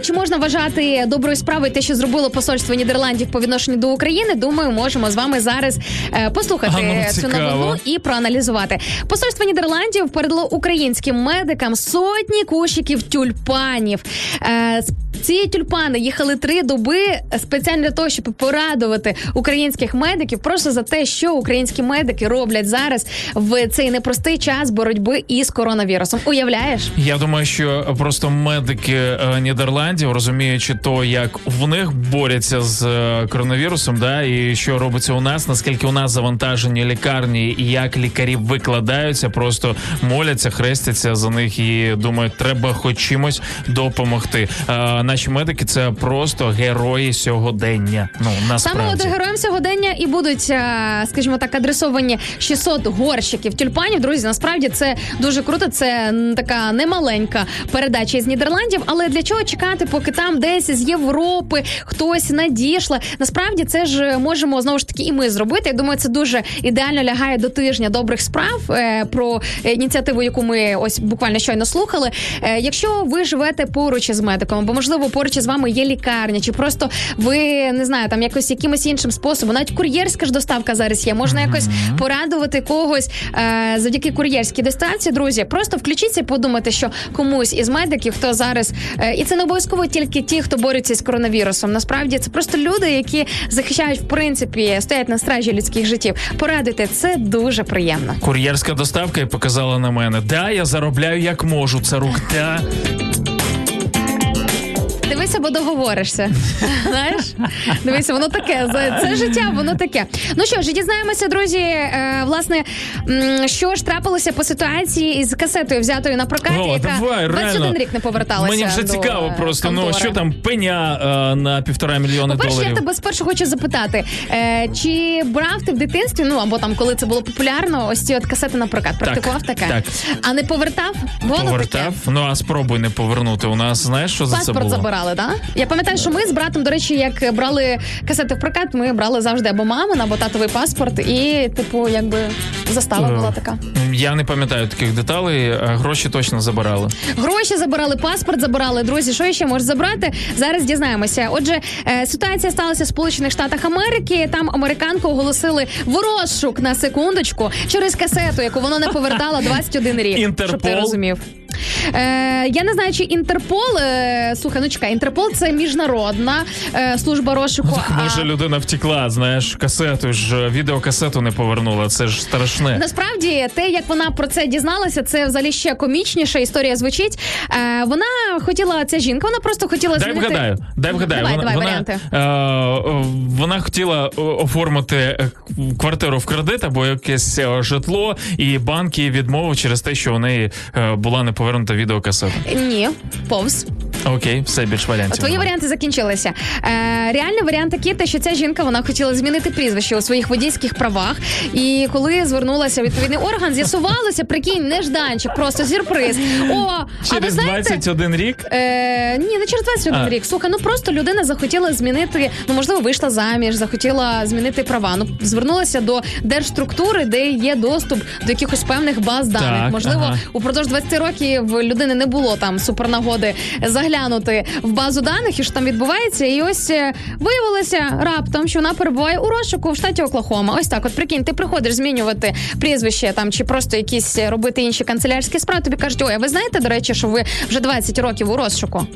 Чи можна вважати доброю справою те, що зробило посольство Нідерландів по відношенню до України? Думаю, можемо з вами зараз е, послухати А, ну, цю новину і проаналізувати. Посольство Нідерландів передало українським медикам сотні кущиків тюльпанів. Е, ці тюльпани їхали три доби спеціально для того, щоб порадувати українських медиків просто за те, що українські медики роблять зараз в цей непростий час боротьби із коронавірусом. Уявляєш? Я думаю, що просто медики е, Нідерландів, розуміючи то, як в них борються з е, коронавірусом, да, і що робиться у нас, наскільки у нас завантажені лікарні, і як лікарі викладаються, просто моляться, хрестяться за них і думають, треба хоч чимось допомогти. Е, наші медики це просто герої сьогодення. Ну Саме насправді. от героям сьогодення і будуть, е, скажімо так, адресовані 600 горщиків тюльпанів. Друзі, насправді це дуже круто. Це така немаленька передача із Нідерландів. Але для чого чекати, поки там десь з Європи хтось надійшла? Насправді це ж можемо знову ж таки і ми зробити. Я думаю, це дуже ідеально лягає до тижня добрих справ е, про ініціативу, яку ми ось буквально щойно слухали. Е, Якщо ви живете поруч із медиком, або можливо поруч із вами є лікарня, чи просто ви не знаю, там якось якимось іншим способом. Навіть кур'єрська ж доставка зараз є. Можна якось порадувати когось е, завдяки кур'єрській доставці. Друзі, просто включіться і подумайте, що комусь із медиків, хто зараз е, і це не обов'язково тільки ті, хто бореться з коронавірусом. Насправді це просто люди, які захищають в принципі, стоять на стражі людських життів. Порадити це дуже приємно. Кур'єрська доставка і показала на мене. Да, я заробляю як можу. Це рук. Да. Дивися, бо договоришся. Знаєш? Дивися, воно таке. Це- життя, воно таке. Ну що ж, дізнаємося, друзі. е, Власне, що ж трапилося по ситуації із касетою, взятою на прокаті, О, яка давай, 21 реально. рік не поверталася. Мені вже до, цікаво просто. Ну що там пеня е, на півтора мільйони По-перше, я тебе спершу хочу запитати, е, чи брав ти в дитинстві, ну або там, коли це було популярно, ось ці от касети на прокат? Практикував таке? так. А не повертав? Воно Повертав. таке. Ну а спробуй не повернути. У нас знаєш, що за це Паспорт було? Забирали, так? Я пам'ятаю, що ми з братом, до речі, як брали касети в прокат, ми брали завжди або мамин, або татовий паспорт, і, типу, якби застава була така. Я не пам'ятаю таких деталей. Гроші точно забирали. Гроші забирали, паспорт забирали. Друзі, що ще можуть забрати? Зараз дізнаємося. Отже, е, ситуація сталася в Сполучених Штатах Америки. Там американку оголосили в розшук на секундочку через касету, яку вона не повертала 21 рік. Щоб ти розумів. Е, я не знаю, чи Інтерпол. Е, слухай, ну чекай, Інтерпол це міжнародна е, служба розшуку. а- Може, людина втекла, знаєш, касету ж відеокасету не повернула. Це ж страшне. Насправді, те, як вона про це дізналася, це взагалі ще комічніша історія звучить. Е, вона хотіла, ця жінка, вона просто хотіла Дай вгадаю, дай вгадаю. Давай, вона, давай вона, варіанти. е, е, вона хотіла е, оформити е, квартиру в кредит або якесь е, житло, і банк їй відмовив через те, що у неї е, була не повернута відеокасета. Ні, повз. Окей, все більш варіантів. Твої варіанти закінчилися. Е, реальний варіант такий, те, що ця жінка вона хотіла змінити прізвище у своїх водійських правах. І коли звернулася в відповідний орган, з'ясувалося, прикинь, нежданчик, просто сюрприз. О, а ви Через знаєте, 21 рік. Е, ні, не через 21 А. рік. Слухай, ну просто людина захотіла змінити, ну можливо, вийшла заміж, захотіла змінити права. Ну звернулася до держструктури, де є доступ до якихось певних баз даних. Так, можливо, ага. упродовж 20 років людини не було там супернагоди заглянути в базу даних, і що там відбувається. І ось е, виявилося раптом, що вона перебуває у розшуку в штаті Оклахома. Ось так, от прикинь, ти приходиш змінювати прізвище там чи просто якісь е, робити інші канцелярські справи. Тобі кажуть, ой, а ви знаєте, до речі, що ви вже 20 років у розшуку.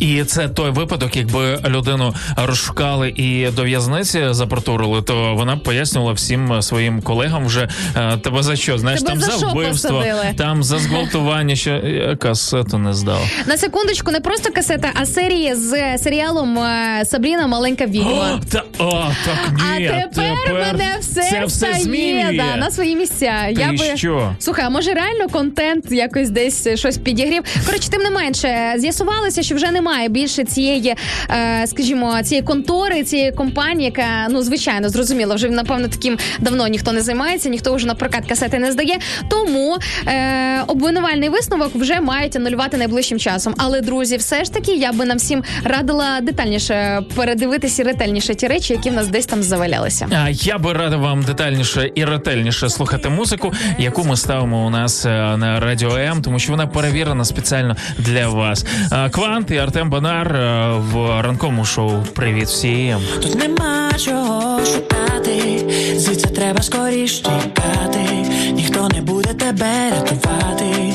І це той випадок, якби людину розшукали і до в'язниці запортурили, то вона б пояснювала всім своїм колегам вже е, тебе за що? Знаєш, Тебе там за за вбивство, посадили? там за зґвалтування, що я касету не здав. На секундочку, не просто касета, а серії з серіалом е, Сабріна Маленька відьма. Та о, так ні. а тепер, мене все, це все стає да, на свої місця. Ти Я би що? слухай, а може реально контент якось десь щось підігрів. Коротше, тим не менше, з'ясувалося, що вже немає більше цієї, е, скажімо, цієї контори, цієї компанії, яка ну звичайно зрозуміло, вже напевно таким давно ніхто не займається, ніхто вже на прокат касети не здає. Тому е, обвинувальний висновок вже мають анулювати найближчим часом. Але друзі, все ж таки, я би нам всім радила детальніше передивитися і ретельніше ті речі, які в нас десь там завалялися. А я би радив вам детальніше і ретельніше слухати музику, яку ми ставимо у нас е, на радіо М, тому що вона перевірена спеціально для вас. Квант і Артем Банар е, в ранковому шоу. Привіт всім. Тут нема чого шукати, звідси треба скоріш тікати, ніхто не буде тебе рятувати.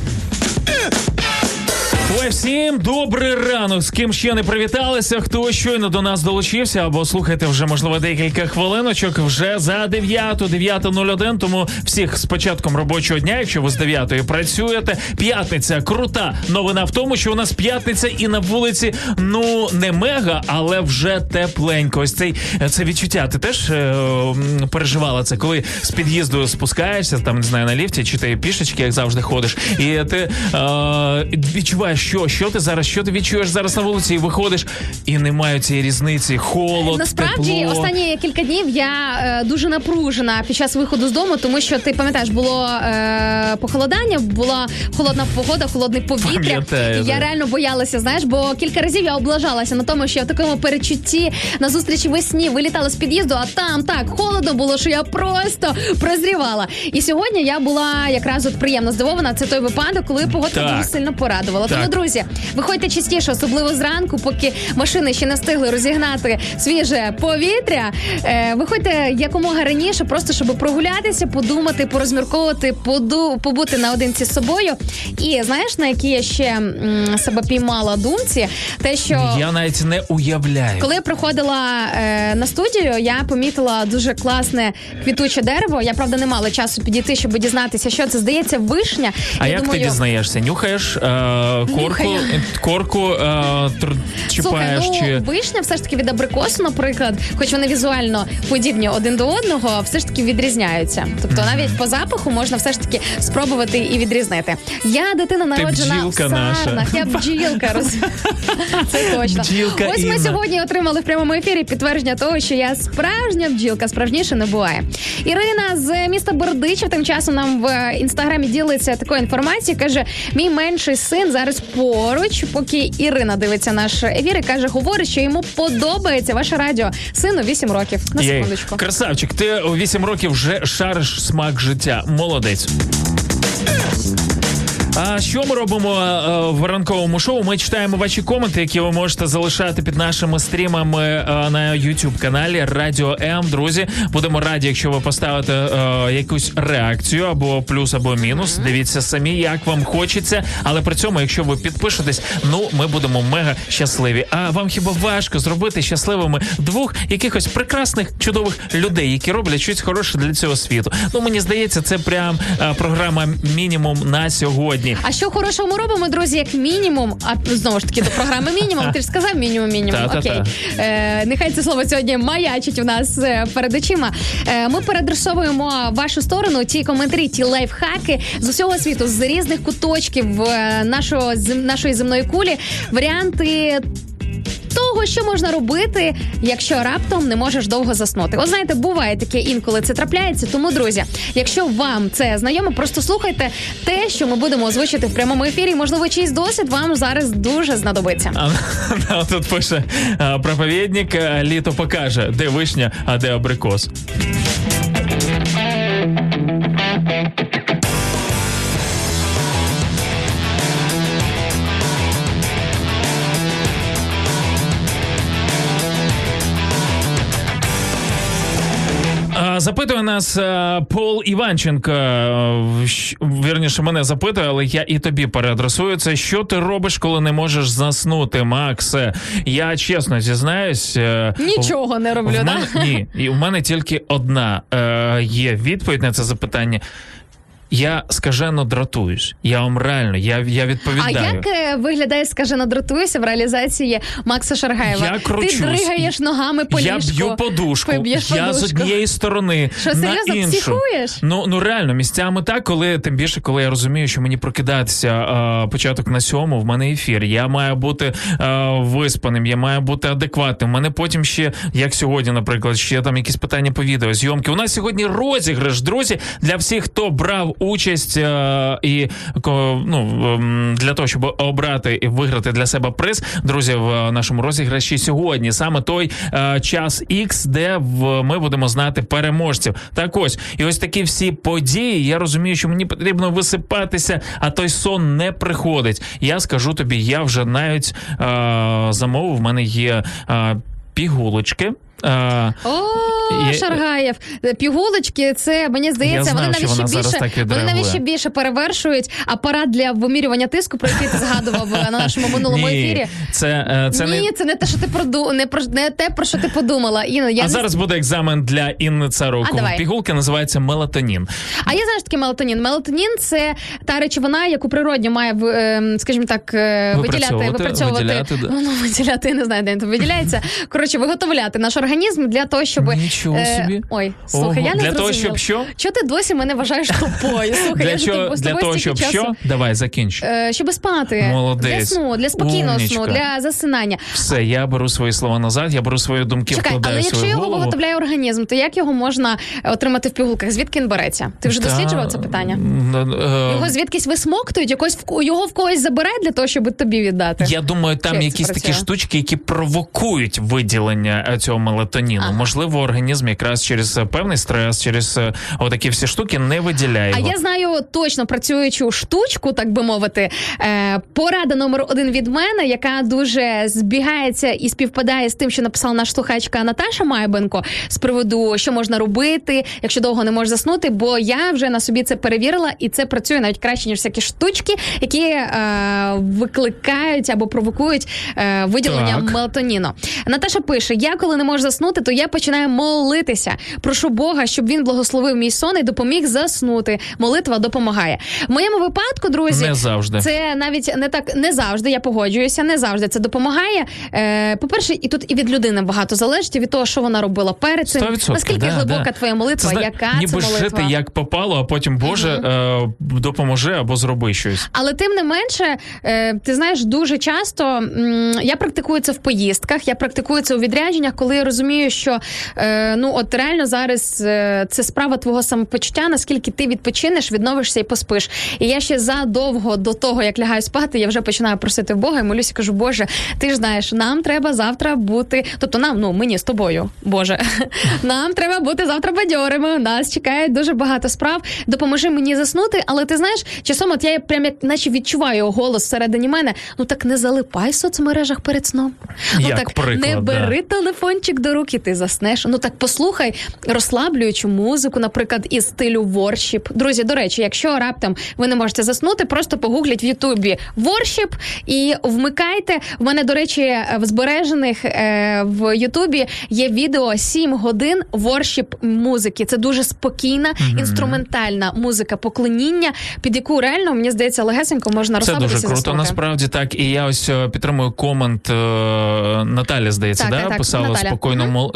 Всім добрий ранок. З ким ще не привіталися, хто щойно до нас долучився, або слухайте вже, можливо, декілька хвилиночок вже за 9, 9.01, Тому всіх з початком робочого дня, якщо ви з 9 працюєте, п'ятниця крута. Новина в тому, що у нас п'ятниця і на вулиці, ну не мега, але вже тепленько. Ось цей це відчуття. Ти теж е, переживала це, коли з під'їзду спускаєшся, там не знаю, на ліфті, чи ти пішечки, як завжди ходиш, і ти е, відчуваєш, що, що ти зараз, що ти відчуєш зараз на вулиці, і виходиш, і немає цієї різниці, холод, Насправді, тепло. останні кілька днів я е, дуже напружена під час виходу з дому, тому що ти пам'ятаєш, було е, похолодання, була холодна погода, холодне повітря. Пам'ятаю, І я реально боялася, знаєш, бо кілька разів я облажалася на тому, що я в такому перечутті на зустрічі весні вилітала з під'їзду, а там так холодно було, що я просто прозрівала. І сьогодні я була якраз от приємно здивована. Це той випадок, коли погода дуже сильно порадувала. Так. Тому, друзі, виходьте частіше, особливо зранку, поки машини ще не встигли розігнати свіже повітря. Е, виходьте якомога раніше, просто щоб прогулятися, подумати, порозмірковувати, поду, побути наодинці з собою. І знаєш, на які я ще м, себе піймала думці, те, що Я навіть не уявляю. коли я приходила е, на студію, я помітила дуже класне квітуче дерево. Я правда не мала часу підійти, щоб дізнатися, що це здається, вишня. А я як думаю, ти дізнаєшся? Нюхаєш е, корку, Нюхаю. корку е, тр- чіпаєш Слухай, ну, чи вишня все ж таки від абрикосу, наприклад, хоч вони візуально подібні один до одного, все ж таки відрізняються. Тобто навіть по запаху можна все ж таки спробувати і відрізнити. Я дитина народжена в наша. Я бджілка. роз- Це точно. Бджілка Ось ми Інна. сьогодні отримали в прямому ефірі підтвердження того, що я справжня бджілка, справжніше не буває. Ірина з міста Бердичів тим часом нам в інстаграмі ділиться такою інформацією. каже: мій менший син зараз поруч, поки Ірина дивиться наш ефір і каже, говорить, що йому подобається ваше радіо. Сину 8 років. На Єй. секундочку. Красавчик, ти у 8 років вже шариш смак життя. Молодець. А що ми робимо е, в ранковому шоу? Ми читаємо ваші коменти, які ви можете залишати під нашими стрімами е, на youtube каналі Радіо М. Друзі, будемо раді, якщо ви поставите е, якусь реакцію або плюс, або мінус. Дивіться самі, як вам хочеться. Але при цьому, якщо ви підпишетесь, ну ми будемо мега щасливі. А вам хіба важко зробити щасливими двох якихось прекрасних чудових людей, які роблять щось хороше для цього світу? Ну мені здається, це прям програма мінімум на сьогодні. А що хорошого ми робимо, друзі, як мінімум? А знову ж таки до програми мінімум. Ти ж сказав мінімум, мінімум. Та-та-та. Окей. Е, нехай це слово сьогодні маячить у нас е, перед очима. Е, ми передресовуємо вашу сторону ті коментарі, ті лайфхаки з усього світу, з різних куточків е, нашого нашої земної кулі. Варіанти. Того, що можна робити, якщо раптом не можеш довго заснути. От знаєте, буває таке інколи це трапляється. Тому, друзі, якщо вам це знайомо, просто слухайте те, що ми будемо озвучити в прямому ефірі. Можливо, чийсь досвід вам зараз дуже знадобиться. А тут пише проповідник, літо покаже, де вишня, а де абрикос. Запитує нас е, Пол Іванченко. е, Вірніше, мене запитує, але я і тобі переадресую це. Що ти робиш, коли не можеш заснути, Максе? Я чесно зізнаюсь. е, Нічого не роблю, в да? мене, ні, і в мене тільки одна е, є відповідь на це запитання. Я скажено дратуюсь. Я вам реально, я, я А відповідаю. як е, виглядає, скажено, дратуюся в реалізації Макса Шаргаєва? Я кручусь. Ти дригаєш ногами по я ліжку. б'ю подушку. Поб'єш я з однієї сторони Що, на серйозно, іншу. психуєш? Ну ну реально місцями так, коли тим більше, коли я розумію, що мені прокидатися е, початок на сьому, в мене ефір. Я маю бути е, виспаним, я маю бути адекватним. У мене потім ще, як сьогодні, наприклад, ще там якісь питання по відео, зйомки. У нас сьогодні розіграш, друзі, для всіх, хто брав участь е, і ну, ем, для того, щоб обрати і виграти для себе приз, друзі, в нашому розіграші сьогодні саме той е, час X, де в, ми будемо знати переможців. Так ось, і ось такі всі події. Я розумію, що мені потрібно висипатися, а той сон не приходить. Я скажу тобі, я вже навіть е, замовив. В мене є пігулочки. Е, О, Я- Шаргаєв. Пігулочки, це мені здається, Я знав, вони навіть ще більше вони навіть ще більше перевершують апарат для вимірювання тиску, про який ти згадував е, на нашому минулому ні, ефірі. Це, е, це Ні, не. це не те, що ти проду... не про не те, про що ти подумала. Інна, я А не... зараз буде екзамен для Інни Царук. А, давай. Пігулка називається мелатонін. А я знаю, що таке мелатонін. Мелатонін це та речовина, яку природньо має ем, скажімо так, е, виділяти, Випрацьовувати, випрацьовувати. виділяти, да. Ну, виділяти, я не знаю, де він виділяється. Коротше, виготовляти наш організм для того, щоб Нічого собі. Ой, слухай, Ого, я не для того, щоб що? Чого ти досі мене вважаєш тупою? Слухай, Для, я чого, тобі- з для тобою того, стільки щоб часу. що? Давай, закінч. Е, Щоб спати Молодець. для сну, для спокійного сну, Умнічка. для засинання. Все, я беру свої слова назад, я беру свої думки, Чекай, вкладаю але в якщо свою його голову. виготовляє організм, то як його можна е, отримати в пігулках? Звідки він береться? Ти вже Та, досліджував це питання? м, е, Його звідкись висмоктують, якось в- його в когось забирають для того, щоб тобі віддати. Я думаю, там як це якісь такі працює? штучки, які провокують виділення е, цього мелатоніну. Ага. Можливо, організм якраз через е, певний стрес, через е, отакі всі штуки не виділяє. А його. я знаю точно працюючу штучку, так би мовити. Е, порада номер один від мене, яка дуже збігається і співпадає з тим, що написала наша слухачка Наташа Майбенко з приводу, що можна робити, якщо довго не можеш заснути. Бо я вже на собі це перевірила, і це працює навіть краще ніж всякі штучки, які е, викликають або провокують е, виділення Так. мелатоніну. Наташа пише: я коли не можу заснути, то я починаю молитися. Прошу Бога, щоб він благословив мій сон і допоміг заснути. Молитва допомагає. В моєму випадку, друзі, Не завжди. це навіть не так не завжди. Я погоджуюся, не завжди це допомагає. Е, по-перше, і тут і від людини багато залежить і від того, що вона робила перед цим. 100%, Наскільки да, глибока да. твоя молитва, Це, яка ніби це молитва? жити як попало, а потім Боже е, допоможи або зроби щось. Але тим не менше, е, ти знаєш, дуже часто м, я практикую це в поїздках, я практикую це у відрядженнях, коли я розумію, що е, ну от реально зараз е, це справа твого самопочуття, наскільки ти відпочинеш, відновишся і поспиш. І я ще задовго до того, як лягаю спати, я вже починаю просити в Бога і молюся, кажу, Боже, ти ж знаєш, нам треба завтра бути. Тобто нам, ну мені з тобою, Боже, нам треба бути завтра бадьорими. Нас чекає дуже багато справ. Допоможи мені заснути. Але ти знаєш, часом от я прям як наче відчуваю його голос всередині мене. Ну так не залипай в соцмережах перед сном. Ну Як так приклад, не да. бери телефончик до руки, ти заснеш. Ну так послухай розслаблюючу музику, наприклад, із стилю воршіп. Друзі, до речі, якщо раптом ви не можете заснути, просто погугліть в Ютубі воршіп і вмикайте. В мене, до речі, в збережених е, в Ютубі є відео 7 годин воршіп музики. Це дуже спокійна, інструментальна музика поклоніння, під яку реально мені здається легесенько можна Це дуже круто. Насправді так. І я ось е, підтримую комент е, Наталі, здається, Так, да? так, так, писала Наталя. спокійно Мгм. мол...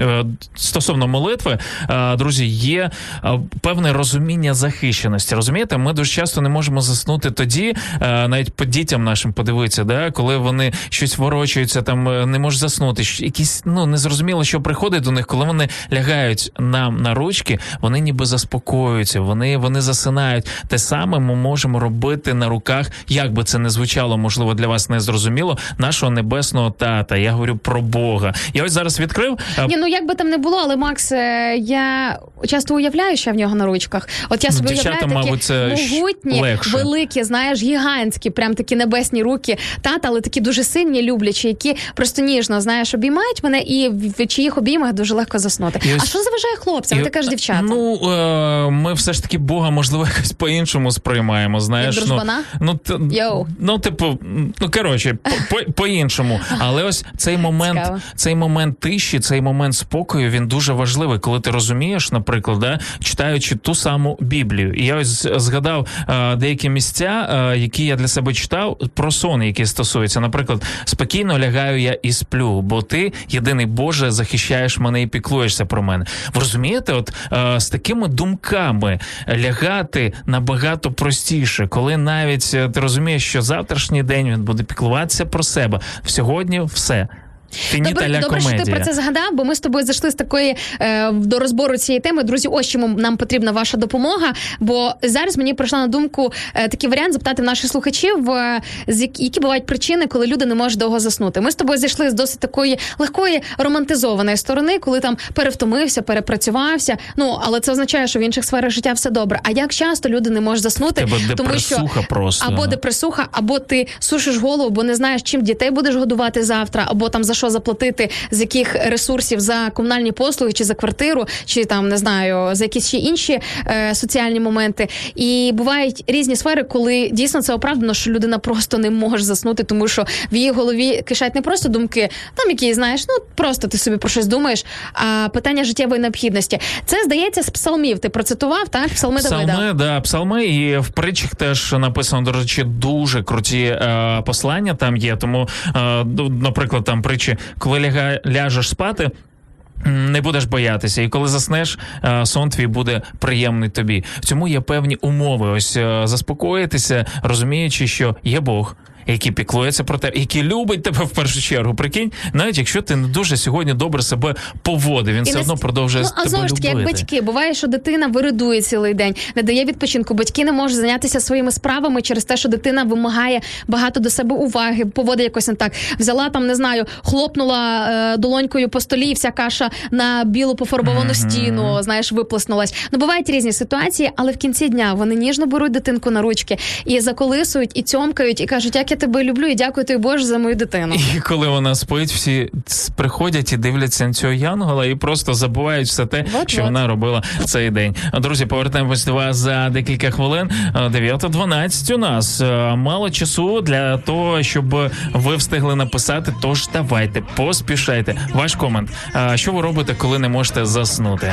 е, Стосовно молитви, е, друзі, є е, певне розуміння захищеності. Розумієте, ми дуже часто не можемо заснути тоді, навіть по дітям нашим подивитися, да, коли вони щось ворочаються, там не можуть заснути. Якісь ну незрозуміло, що приходить до них, коли вони лягають нам на ручки, вони ніби заспокоюються, вони, вони засинають. Те саме ми можемо робити на руках, як би це не звучало, можливо, для вас не зрозуміло, нашого небесного тата. Я говорю про Бога. Я ось зараз відкрив. Ні, ну як би там не було, але Макс, е, я часто уявляю, що в нього на ручках. От я Ну, собі дівчата, уявляю такі мабуть, це могутні, легше. великі, знаєш, гігантські, прям такі небесні руки, тата, але такі дуже сильні, люблячі, які просто ніжно знаєш, обіймають мене, і в чиїх обіймах дуже легко заснути. І ось- А що заважає хлопцям? І- Ти кажеш дівчата. Ну е, ми все ж таки Бога, можливо, якось по-іншому сприймаємо. Знаєш, Як ну, ну, т- ну, типу, ну коротше, по- по-іншому. Але ось цей момент, цей момент тиші, цей момент спокою, він дуже важливий, коли ти розумієш, наприклад, да, читаючи ту саму Біблію. І я ось згадав е, деякі місця, е, які я для себе читав про сон, які стосуються. Наприклад, спокійно лягаю я і сплю, бо ти єдиний Боже захищаєш мене і піклуєшся про мене. Ви розумієте, от е, з такими думками лягати набагато простіше, коли навіть ти розумієш, що завтрашній день він буде піклуватися про себе. Сьогодні все. Фініта Добре, добре, що ти про це згадав, бо ми з тобою зайшли з такої е, до розбору цієї теми. Друзі, ось чому нам потрібна ваша допомога. Бо зараз мені прийшла на думку е, такий варіант запитати в наших слухачів, е, з які, які бувають причини, коли люди не можуть довго заснути. Ми з тобою зайшли з досить такої легкої романтизованої сторони, коли там перевтомився, перепрацювався. Ну але це означає, що в інших сферах життя все добре. А як часто люди не можуть заснути, тебе тому що просто. або депресуха, або ти сушиш голову, бо не знаєш, чим дітей будеш годувати завтра, або там за що заплатити, з яких ресурсів за комунальні послуги, чи за квартиру, чи там не знаю, за якісь ще інші е, соціальні моменти. І бувають різні сфери, коли дійсно це оправдано, що людина просто не може заснути, тому що в її голові кишать не просто думки, там які знаєш, ну просто ти собі про щось думаєш, а питання життєвої необхідності. Це здається з псалмів. Ти процитував так? Псалми Давида. Псалми, да, псалми, і в притчах теж написано, до речі, дуже круті е, послання там є. Тому, е, наприклад, там притчі, коли ляга, ляжеш спати. Не будеш боятися, і коли заснеш, е, сон твій буде приємний тобі. В цьому є певні умови. Ось е, заспокоїтися, розуміючи, що є Бог, який піклується про тебе, який любить тебе в першу чергу. Прикинь, навіть якщо ти не дуже сьогодні добре себе поводив, він І все не одно продовжує ну, а тебе знову ж таки, як батьки, буває, що дитина виридує цілий день, не дає відпочинку. Батьки не можуть зайнятися своїми справами через те, що дитина вимагає багато до себе уваги, поводить якось не так. Взяла там, не знаю, хлопнула е, долонькою по столі, і вся каша на білу пофарбовану стіну, знаєш, виплеснулась. Ну бувають різні ситуації, але в кінці дня вони ніжно беруть дитинку на ручки і заколисують, і цьомкають, і кажуть, як я тебе люблю, і дякую тобі Боже за мою дитину. І коли вона спить, всі приходять і дивляться на цього янгола і просто забувають все те, Вот-вот. що вона робила цей день. Друзі, повертаємось до вас за декілька хвилин. Е, 9.12 у нас Е, мало часу для того, щоб ви встигли написати. Тож давайте, поспішайте. Ваш комент. Е, Що ви робите, коли не можете заснути?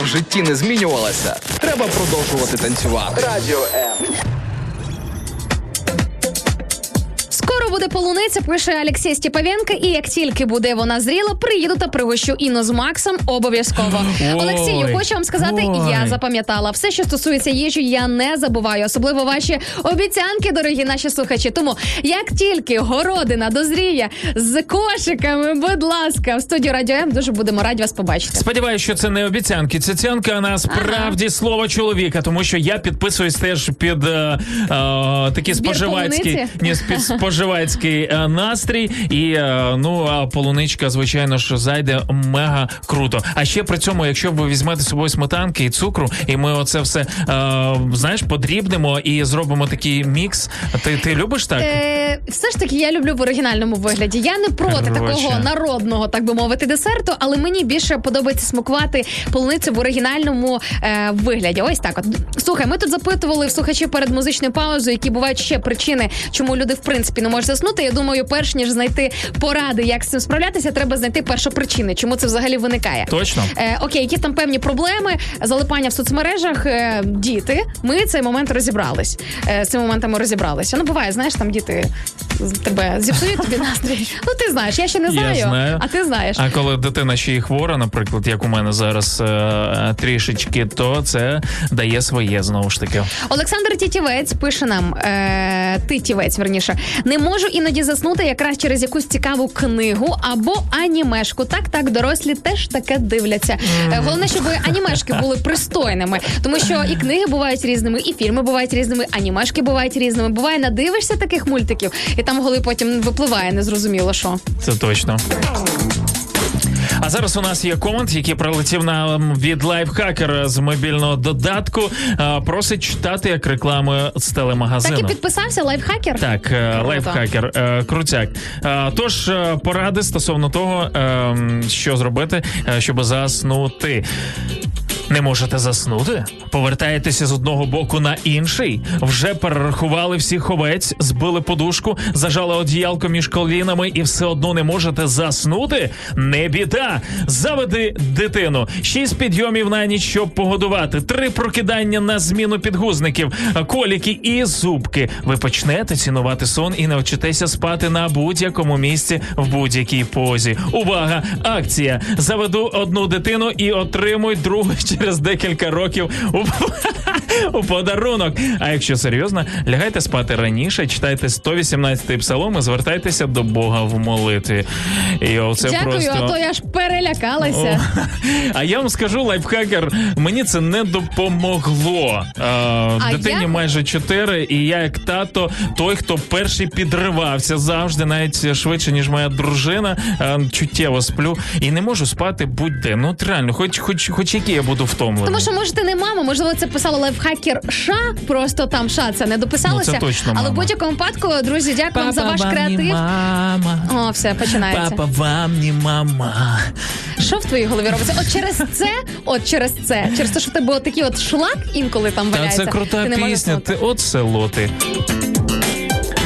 В житті не змінювалася, треба продовжувати танцювати. Радіо М. полуниця, пише Олексій Степавенко, і як тільки буде вона зріла, приїду та пригощу Інну з Максом обов'язково. Олексію, хочу вам сказати, Ой. я запам'ятала все, що стосується їжі, я не забуваю, особливо ваші обіцянки, дорогі наші слухачі. Тому як тільки городина дозріє з кошиками, будь ласка, в студію Радіо М дуже будемо раді вас побачити. Сподіваюся, що це не обіцянки. Це цянка, а насправді слово чоловіка, тому що я підписуюсь теж під е, е, споживацький полуниці? ні, споживацький е, настрій. І е, ну а полуничка, звичайно ж, зайде мега круто. А ще при цьому, якщо ви візьмете з собою сметанки і цукру, і ми оце все е, знаєш, подрібнемо і зробимо такий мікс. Ти, ти любиш так? Е, все ж таки, я люблю в оригінальному вигляді. Я не проти Короче. такого народного, так би мовити, десерту, але мені більше подобається смакувати полуницю в оригінальному е, вигляді. Ось так. От слухай, ми тут запитували в слухачів перед музичною паузою, які бувають ще причини, чому люди в принципі не можуть заснути. Я думаю, перш ніж знайти поради, як з цим справлятися, треба знайти першопричини, чому це взагалі виникає. Точно. Е, окей, якісь там певні проблеми, залипання в соцмережах, е, діти. Ми цей момент розібрались. Е, з цими моментами розібралися. Ну, буває, знаєш, там діти тебе зіпсують тобі настрій. Ну, ти знаєш, я ще не знаю, Я знаю. а ти знаєш. А коли дитина ще й хвора, наприклад, як у мене зараз е, трішечки, то це дає своє знову ж таки. Олександр Тітівець пише нам: е, Титівець, верніше, не можу іноді заснути якраз через якусь цікаву книгу або анімешку. Так, так, дорослі теж таке дивляться. Mm. головне, щоб анімешки були пристойними, тому що і книги бувають різними, і фільми бувають різними, анімешки бувають різними. Буває, надивишся таких мультиків, і там голи потім випливає незрозуміло що. Це точно. А зараз у нас є комент, який прилетів нам від лайфхакера з мобільного додатку. Просить читати як рекламу з телемагазину. Так і підписався лайфхакер. Так, е, Круто. лайфхакер, е, крутяк. Е, Тож поради стосовно того, е, що зробити, щоб заснути. Не можете заснути? Повертаєтеся з одного боку на інший? Вже перерахували всіх овець, збили подушку, зажали одіялко між колінами і все одно не можете заснути? Не біда! Заведи дитину. Шість підйомів на ніч, щоб погодувати, три прокидання на зміну підгузників, коліки і зубки. Ви почнете цінувати сон і навчитеся спати на будь-якому місці в будь-якій позі. Увага! Акція! Заведу одну дитину і отримуй другу через декілька років у, у подарунок. А якщо серйозно, лягайте спати раніше, читайте 118-й псалом і звертайтеся до Бога в молитві. І оце Дякую, просто... а то я ж перелякалася. О, А я вам скажу, лайфхакер, мені це не допомогло. А, дитині я- майже 4, і я, як тато, той, хто перший підривався завжди, навіть швидше, ніж моя дружина, чуттєво сплю і не можу спати будь-де. Ну, от реально, хоч, хоч, хоч який я буду втомлений. Тому що може ти не мама, можливо, це писало лайфхакер Ша, просто там Ша це не дописалося. Ну, це точно Але в будь-якому випадку, друзі, дякую вам за ваш креатив. мама. О, все починається. Папа вам не мама. Що в твоїй голові робиться? От через це, от через це, через те, що в тебе от такий от шлак інколи там Та валяється. це крута ти не пісня. Ти от село ти.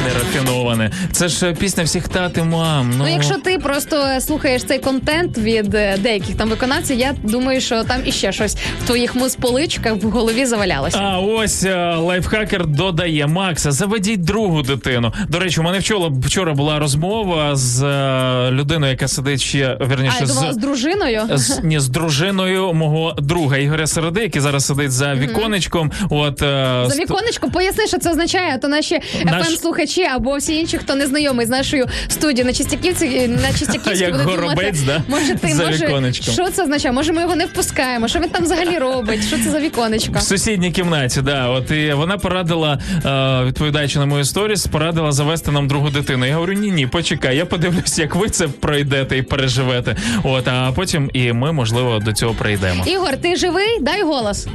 Нерафіноване. Це ж е, пісня всіх тати мам. Ну, Ну, якщо ти просто слухаєш цей контент від е, деяких там виконавців, я думаю, що там іще щось в твоїх муз-поличках в голові завалялося. А ось е, лайфхакер додає Макса. Заведіть другу дитину. До речі, у мене вчора, вчора була розмова з е, людиною, яка сидить ще вірніше а я думала, з з. дружиною. З, ні, з дружиною мого друга Ігоря Середи, який зараз сидить за віконечком. От е, За ст- поясни, що це означає, а то наші Наш- fm слухачі або всі інші, хто не знайомий з нашою студією на Чистяківці, на Чистяківській Як горобець, думати, да? може ти За може віконечком. що це означає? Може, ми його не впускаємо? Що він там взагалі робить? Що це за віконечко? В сусідній кімнаті, да. От і вона порадила, е, відповідаючи на мою сторіс, порадила завести нам другу дитину. Я говорю, ні, ні, почекай, я подивлюсь, як ви це пройдете і переживете. От, а потім і ми, можливо, до цього прийдемо. Ігор, ти живий? Дай голос.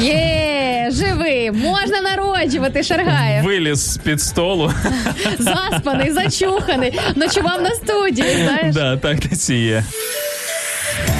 Є, живий, можна народжувати, Шаргаєв. Виліз з-під столу. Заспаний, зачуханий, ночував на студії, знаєш. да, так і є.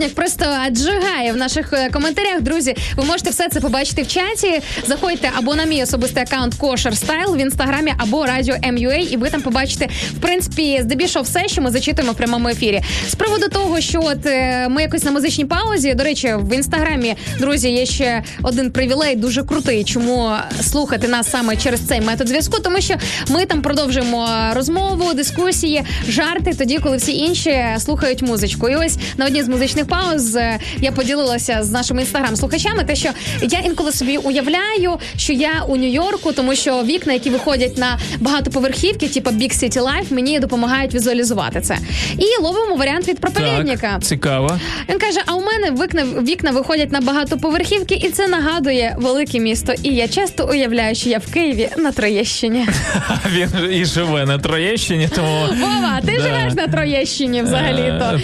Слухай, просто аджигає в наших е, коментарях. Друзі, ви можете все це побачити в чаті. Заходьте або на мій особистий аккаунт Кошер Стайл в інстаграмі, або радіо MUA, і ви там побачите в принципі здебільшого все, що ми зачитуємо в прямому ефірі. З приводу того, що от е, ми якось на музичній паузі. До речі, в інстаграмі, друзі, є ще один привілей, дуже крутий. Чому слухати нас саме через цей метод зв'язку? Тому що ми там продовжуємо розмову, дискусії, жарти тоді, коли всі інші слухають музичку. І ось на одній з музичних пауз е, я поділилася з нашими інстаграм-слухачами, те, що я інколи собі уявляю, що я у Нью-Йорку, тому що вікна, які виходять на багатоповерхівки, типу Big City Life, мені допомагають візуалізувати це. І ловимо варіант від проповідника. Так, цікаво. Він каже: а у мене вікна, вікна виходять на багатоповерхівки, і це нагадує велике місто. І я часто уявляю, що я в Києві на Троєщині. Він і живе на Троєщині, тому Вова, ти живеш на Троєщині взагалі-то.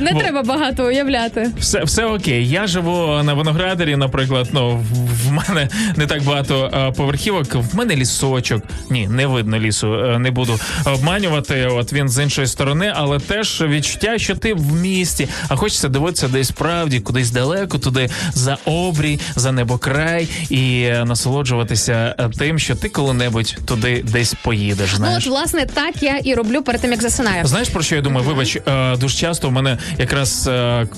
Не треба багато уявляти. все, все окей. Я живу на виноградарі, наприклад. Ну в- мене не так багато е, поверхівок. В мене лісочок. Ні, не видно лісу. е, Не буду обманювати. От він з іншої сторони, але теж відчуття, що ти в місті, а хочеться дивитися десь справді, кудись далеко, туди за обрій, за небокрай і насолоджуватися е, тим, що ти коли-небудь туди десь поїдеш. Ну от власне так я і роблю перед тим, як засинаю. Знаєш про що я думаю? Вибач, дуже часто в мене якраз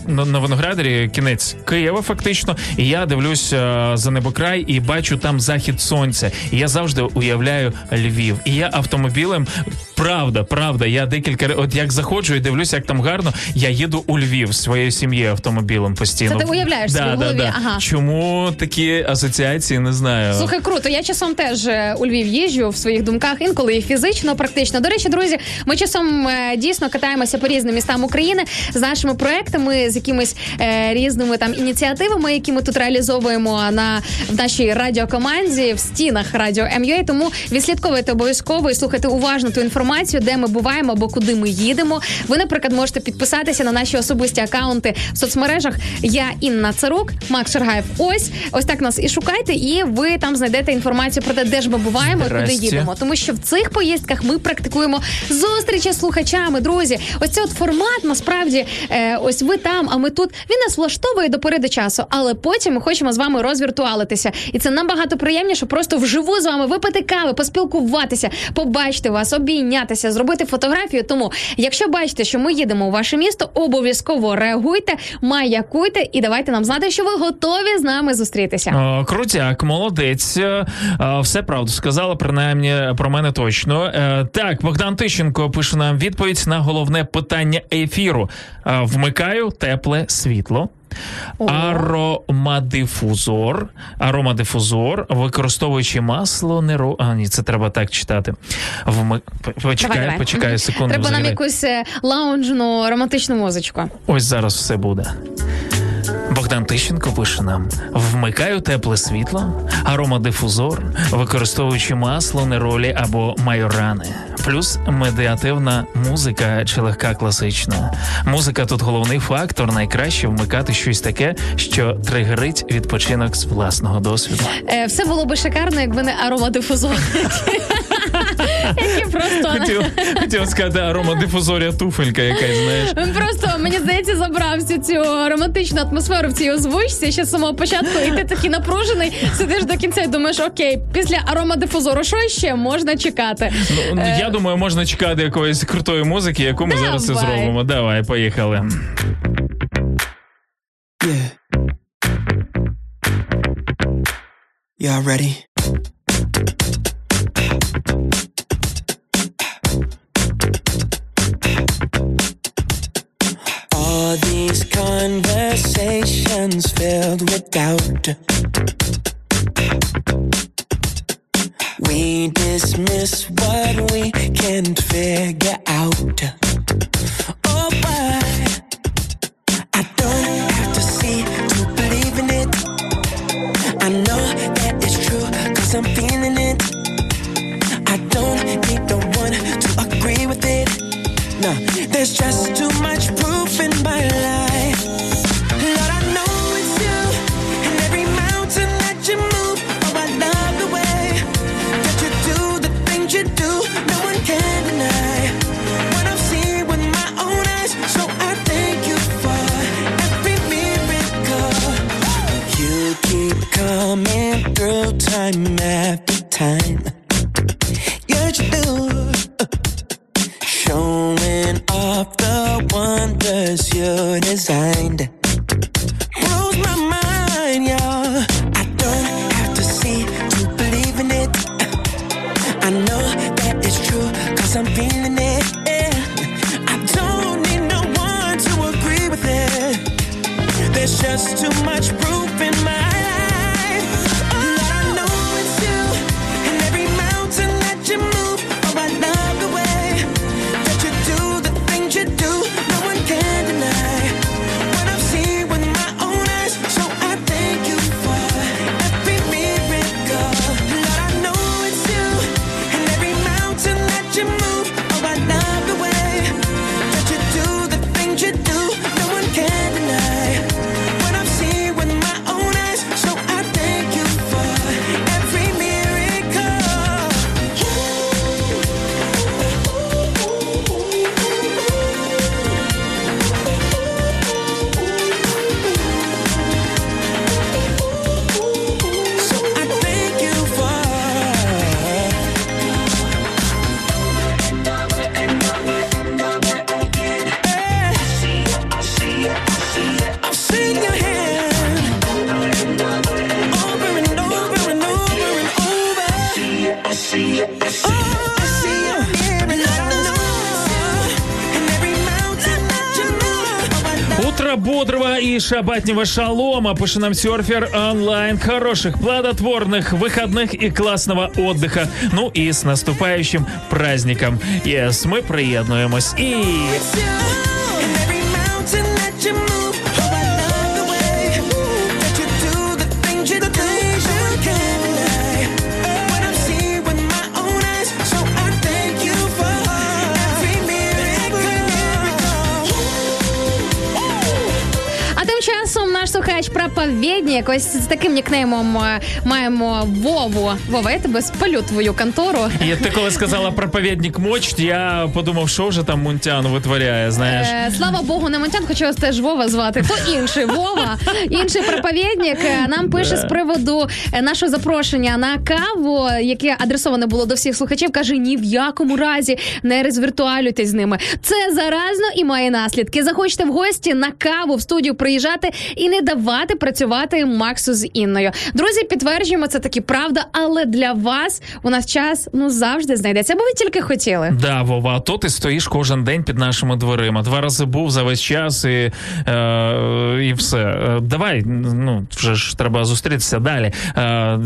на, на виноградарі кінець Києва, фактично, і я дивлюсь е, за небокрай і бачу там захід сонця. І я завжди уявляю Львів. І я автомобілем, правда, правда, я декілька от як заходжу і дивлюся, як там гарно. Я їду у Львів своєю сім'єю автомобілем постійно. Це ти уявляєш да, да, да. ага. Чому такі асоціації? Не знаю. Слухай, круто. Я часом теж е, у Львів їжджу в своїх думках, інколи і фізично, практично. До речі, друзі, ми часом е, дійсно катаємося по різним містам України з нашими проектами, з якимись е, різними там ініціативами, які ми тут реалізовуємо на в нашій радіокоманді в стінах радіо МЮА. Тому відслідковуйте обов'язково і слухайте уважно ту інформацію, де ми буваємо або куди ми їдемо. Ви, наприклад, можете підписатися на наші особисті акаунти в соцмережах. Я Інна Царук, Макс Шаргаєв. Ось ось так нас і шукайте, і ви там знайдете інформацію про те, де ж ми буваємо і куди їдемо. Тому що в цих поїздках ми практикуємо зустрічі з слухачами. Друзі, ось цей от формат насправді е, ось ви там, а ми тут. Він нас влаштовує до пори до часу, але потім ми хочемо з вами розвіртуалитися. І це набагато приємніше просто вживу з вами випити кави, поспілкуватися, побачити вас, обійнятися, зробити фотографію. Тому, якщо бачите, що ми їдемо у ваше місто, обов'язково реагуйте, маякуйте і давайте нам знати, що ви готові з нами зустрітися. О, крутяк, молодець. Е, е, Все правду сказала, принаймні про мене точно. Е, Так, Богдан Тищенко пише нам відповідь на головне питання ефіру. Е, Тепле світло. Аромадифузор, аромадифузор, використовуючи масло, неро... А, ні, це треба так читати. Вми... Почекай, Давай, давай. почекай секунду. Треба нам якусь е, лаунжну романтичну музичку. Ось зараз все буде. Богдан Тищенко пише нам: вмикаю тепле світло, аромадифузор, використовуючи масло, неролі або майорани. Плюс медіативна музика чи легка класична. Музика тут головний фактор. Найкраще вмикати щось таке, що тригерить відпочинок з власного досвіду. Е, все було би шикарно, якби не аромадифузор. Просто Хотів, хотів сказати аромадифузорія туфелька, якась знаєш. він просто мені здається забрав всю цю романтичну атмосферу в цій озвучці ще з самого початку, і ти такий напружений, сидиш до кінця і думаєш, окей, після аромадифузору що ще можна чекати? Ну, я думаю, можна чекати якоїсь крутої музики, яку ми зараз це зробимо. Давай, поїхали. Yeah. Y'all ready? All these conversations filled with doubt. We dismiss what we can't figure out. Oh, I don't have to see to believe in it. I know that it's true, cause I'm feeling it. I don't need the one to agree with it. No, there's just too much proof in my life. Lord, I know it's you. And every mountain that you move, oh, I love the way that you do the things you do. No one can deny what I've seen with my own eyes. So I thank you for every miracle. You keep coming through time after time. Yes, you do. pursuit is designed. и шабатнего шалома, пишет нам серфер онлайн. Хороших, плодотворных выходных и классного отдыха. Ну и с наступающим праздником. Yes, мы приєднуємось. І... слухач проповідник, ось з таким нікнеймом е, маємо Вову. Вова, я тебе спалю твою контору. І ти коли сказала проповідник моч, я подумав, що вже там Мунтян витворяє, знаєш. Е, слава Богу, не Монтян, хоча вас теж Вова звати. То інший Вова, інший проповідник е, нам пише з приводу е, нашого запрошення на каву, яке адресоване було до всіх слухачів. каже: ні в якому разі не розвіртуалюйтесь з ними. Це заразно і має наслідки. Захочете в гості на каву в студію приїжджати і не давати працювати Максу з Інною. Друзі, підтверджуємо, це таки правда, але для вас у нас час ну завжди знайдеться, бо ви тільки хотіли. Да, Вова, а то ти стоїш кожен день під нашими дверима. Два рази був за весь час і, е, і все. Е, Давай, ну вже ж треба зустрітися далі. Е,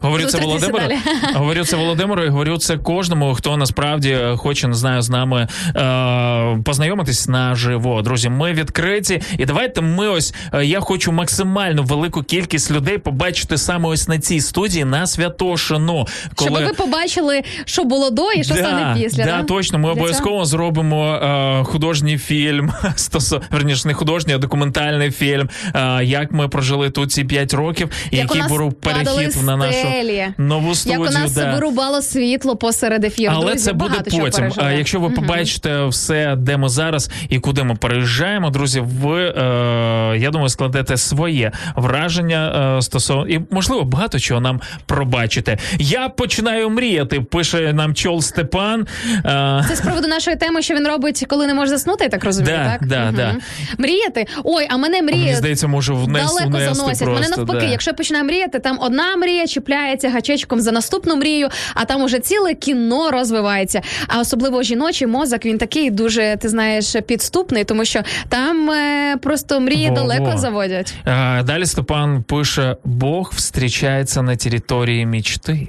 говорю це Володимиру. далі. Говорю це Володимиру і говорю це кожному, хто насправді хоче, не знаю, з нами е, познайомитись наживо. Друзі, ми відкриті. І давайте ми ось е, я хочу максимально велику кількість людей побачити саме ось на цій студії на Святошину. Щоб ви побачили, що було до і що стане після. Да, да? точно. Ми Для обов'язково зробимо е, художній фільм, стосо, верніше, не художній, а документальний фільм. Е, як ми прожили тут ці 5 років, і Як який був перехід на нашу стелі. нову студію. Як у нас да. вирубало світло посеред ефіру. Але Друзі, це буде потім. А якщо ви побачите все, де ми зараз і куди ми переїжджаємо, друзі, ви е, я думаю, складете своє враження е, стосовно і можливо багато чого нам пробачите. Я починаю мріяти. Пише нам чол Степан. Е, Це з приводу нашої теми, що він робить, коли не може заснути, я так розумію, Да, так? да, да. Мріяти. Ой, а мене мені мріє. здається, може внес, Далеко внести заносять. просто. Мене навпаки, да. якщо я починаю мріяти, там одна мрія чіпляється гачечком за наступну мрію, а там уже ціле кіно розвивається. А особливо жіночий мозок він такий дуже, ти знаєш, підступний, тому що там е, просто мрії Во-во. далеко заводять. А, Далі Степан пише: Бог зустрічається на території мічти.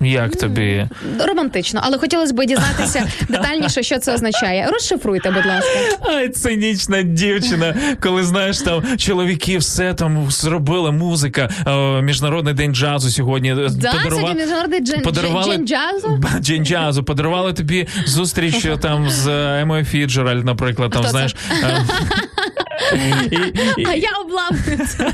Як тобі? Романтично, але хотілося б дізнатися детальніше, що це означає. Розшифруйте, будь ласка. Ай, цинічна дівчина, коли знаєш там чоловіки все там зробили музика. е, Міжнародний день джазу сьогодні. е, Да, міжнародний джен, подарували- джен джазу. Джин джазу подарували тобі зустріч е, там з Емою Фіджеральд, наприклад, там Хто знаєш. І, і, А я обламниця.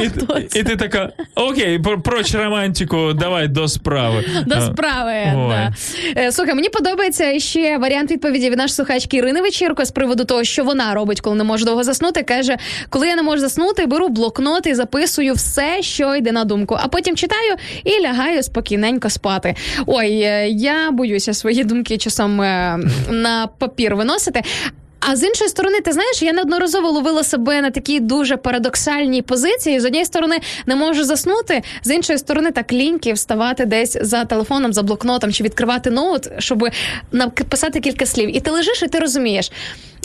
і, і, ти така: окей, проч романтику, давай до справи. До справи. Да. Е, Слухай, мені подобається ще варіант відповіді від нашої слухачки Ірини Вечірко з приводу того, що вона робить, коли не може довго заснути. Каже: коли я не можу заснути, беру блокнот і записую все, що йде на думку, а потім читаю і лягаю спокійненько спати. Ой, е, я боюся свої думки часом е, на папір виносити. А з іншої сторони, ти знаєш, я неодноразово ловила себе на такій дуже парадоксальній позиції. З однієї сторони не можу заснути, з іншої сторони, так ліньки вставати десь за телефоном, за блокнотом чи відкривати ноут, щоб написати кілька слів. І ти лежиш, і ти розумієш.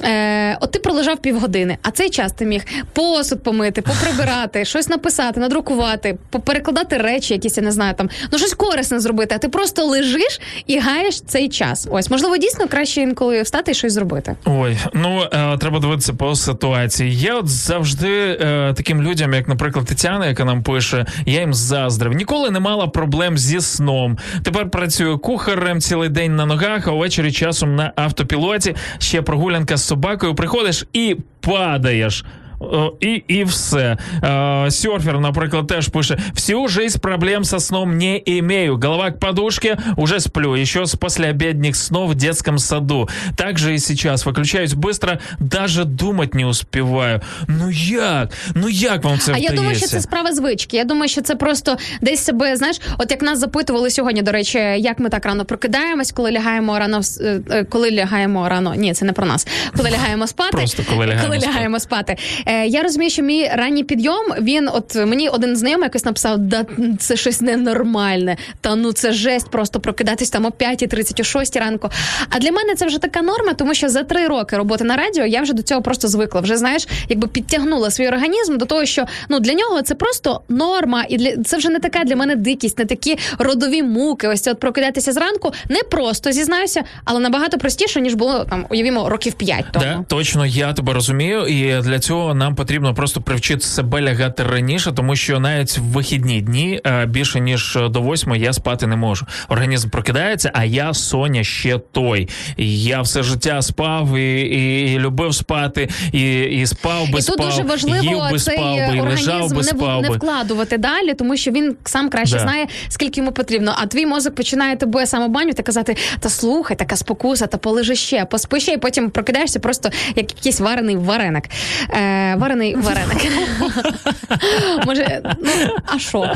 Е, от ти пролежав півгодини, а цей час ти міг посуд помити, поприбирати, щось написати, надрукувати, поперекладати речі, якісь я не знаю, там ну щось корисне зробити. А ти просто лежиш і гаєш цей час. Ось можливо, дійсно краще інколи встати і щось зробити. Ой, ну е, треба дивитися по ситуації. Я от завжди е, таким людям, як, наприклад, Тетяна, яка нам пише, я їм заздрив. Ніколи не мала проблем зі сном. Тепер працюю кухарем цілий день на ногах, а ввечері часом на автопілоті. Ще прогулянка собакою. Приходиш і падаєш. О, І, і все. Е, Серфер, наприклад, теж пише: всю жизнь проблем со сном не имею. Голова к подушке, уже сплю. Еще с послеобедних снов в детском саду. Так же и сейчас. Выключаюсь быстро, даже думать не успеваю. Ну як? Ну як вам це А я думаю, що це справа звички. Я думаю, що це просто десь себе, знаєш, от як нас запитували сьогодні, до речі, як ми так рано прокидаємось, коли лягаємо рано, е, е, коли лягаємо рано. Ні, це не про нас. Коли лягаємо спати. Просто коли лягаємо спати. лягаємо спати. Е, я розумію, що мій ранній підйом, він, от мені один знайомий якось написав, да це щось ненормальне. Та ну це жесть, просто прокидатись там о 5.30, о 6 ранку. А для мене це вже така норма, тому що за три роки роботи на радіо я вже до цього просто звикла. Вже знаєш, якби підтягнула свій організм до того, що ну для нього це просто норма, і для це вже не така для мене дикість, не такі родові муки. Ось це от прокидатися зранку не просто зізнаюся, але набагато простіше ніж було там, уявімо, років 5 тому. Да, точно, я тебе розумію, і для цього нам потрібно просто привчити себе лягати раніше, тому що навіть в вихідні дні е, більше ніж до восьми я спати не можу. Організм прокидається, а я Соня ще той. Я все життя спав і, і, і любив спати, і, і спав би і спав, тут дуже їв важливо би цей спав би, і лежав би не, спав не би. вкладувати далі, тому що він сам краще Да. знає, скільки йому потрібно. А твій мозок починає тебе самобанювати, казати: та слухай, така спокуса, та полежи ще, поспи ще, і потім прокидаєшся просто як якийсь варений вареник. Е, варений вареник. Може, ну а що?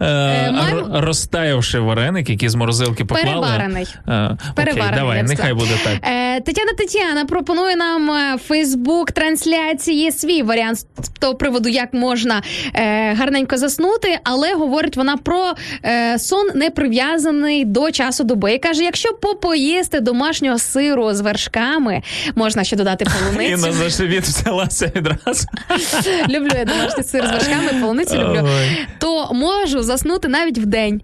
Е, маємо- Розтаявши вареник, який з морозилки поклали. Переварений. Е, окей, Переварений, давай, б нехай сказала. буде так. Е, Тетяна Тетяна пропонує нам е, Фейсбук трансляції свій варіант з того приводу, як можна е, гарненько заснути, але говорить вона про е, сон не прив'язаний до часу доби. І каже: якщо попоїсти домашнього сиру з вершками, можна ще додати полуницю. Інна за живіт взялася відразу. Люблю я домашній сир з вершками, полуницю люблю. То можу заснути навіть в день.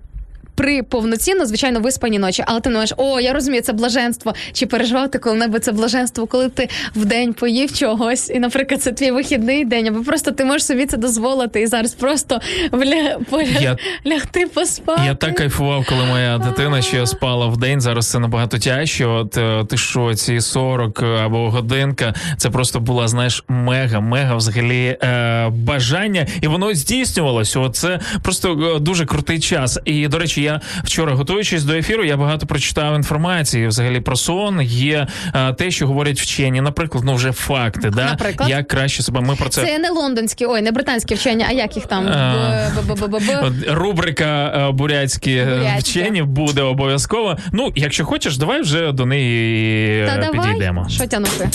При повноцінно, звичайно, виспаній ночі, але ти не маєш, о, я розумію, це блаженство. Чи переживав ти коли-небудь це блаженство, коли ти в день поїв чогось, і, наприклад, це твій вихідний день, або просто ти можеш собі це дозволити і зараз просто вля... Я- лягти поспати. Я так кайфував, коли моя дитина ще спала в день. Зараз це набагато тяжче. От е, ти що, ці 40 або годинка, це просто була, знаєш, мега, мега взагалі е, бажання, і воно здійснювалося. Це просто е, дуже крутий час. І до речі, я вчора, готуючись до ефіру, я багато прочитав інформації взагалі про сон. Є е, те, що говорять вчені, наприклад, ну вже факти, да Наприклад? як краще себе. Ми про це. Це не лондонські, ой, не британські вчення, а як їх там? А. От Рубрика е, бурятські е, вчені буде обов'язково. Ну, якщо хочеш, давай вже до неї е, підійдемо. що тянути?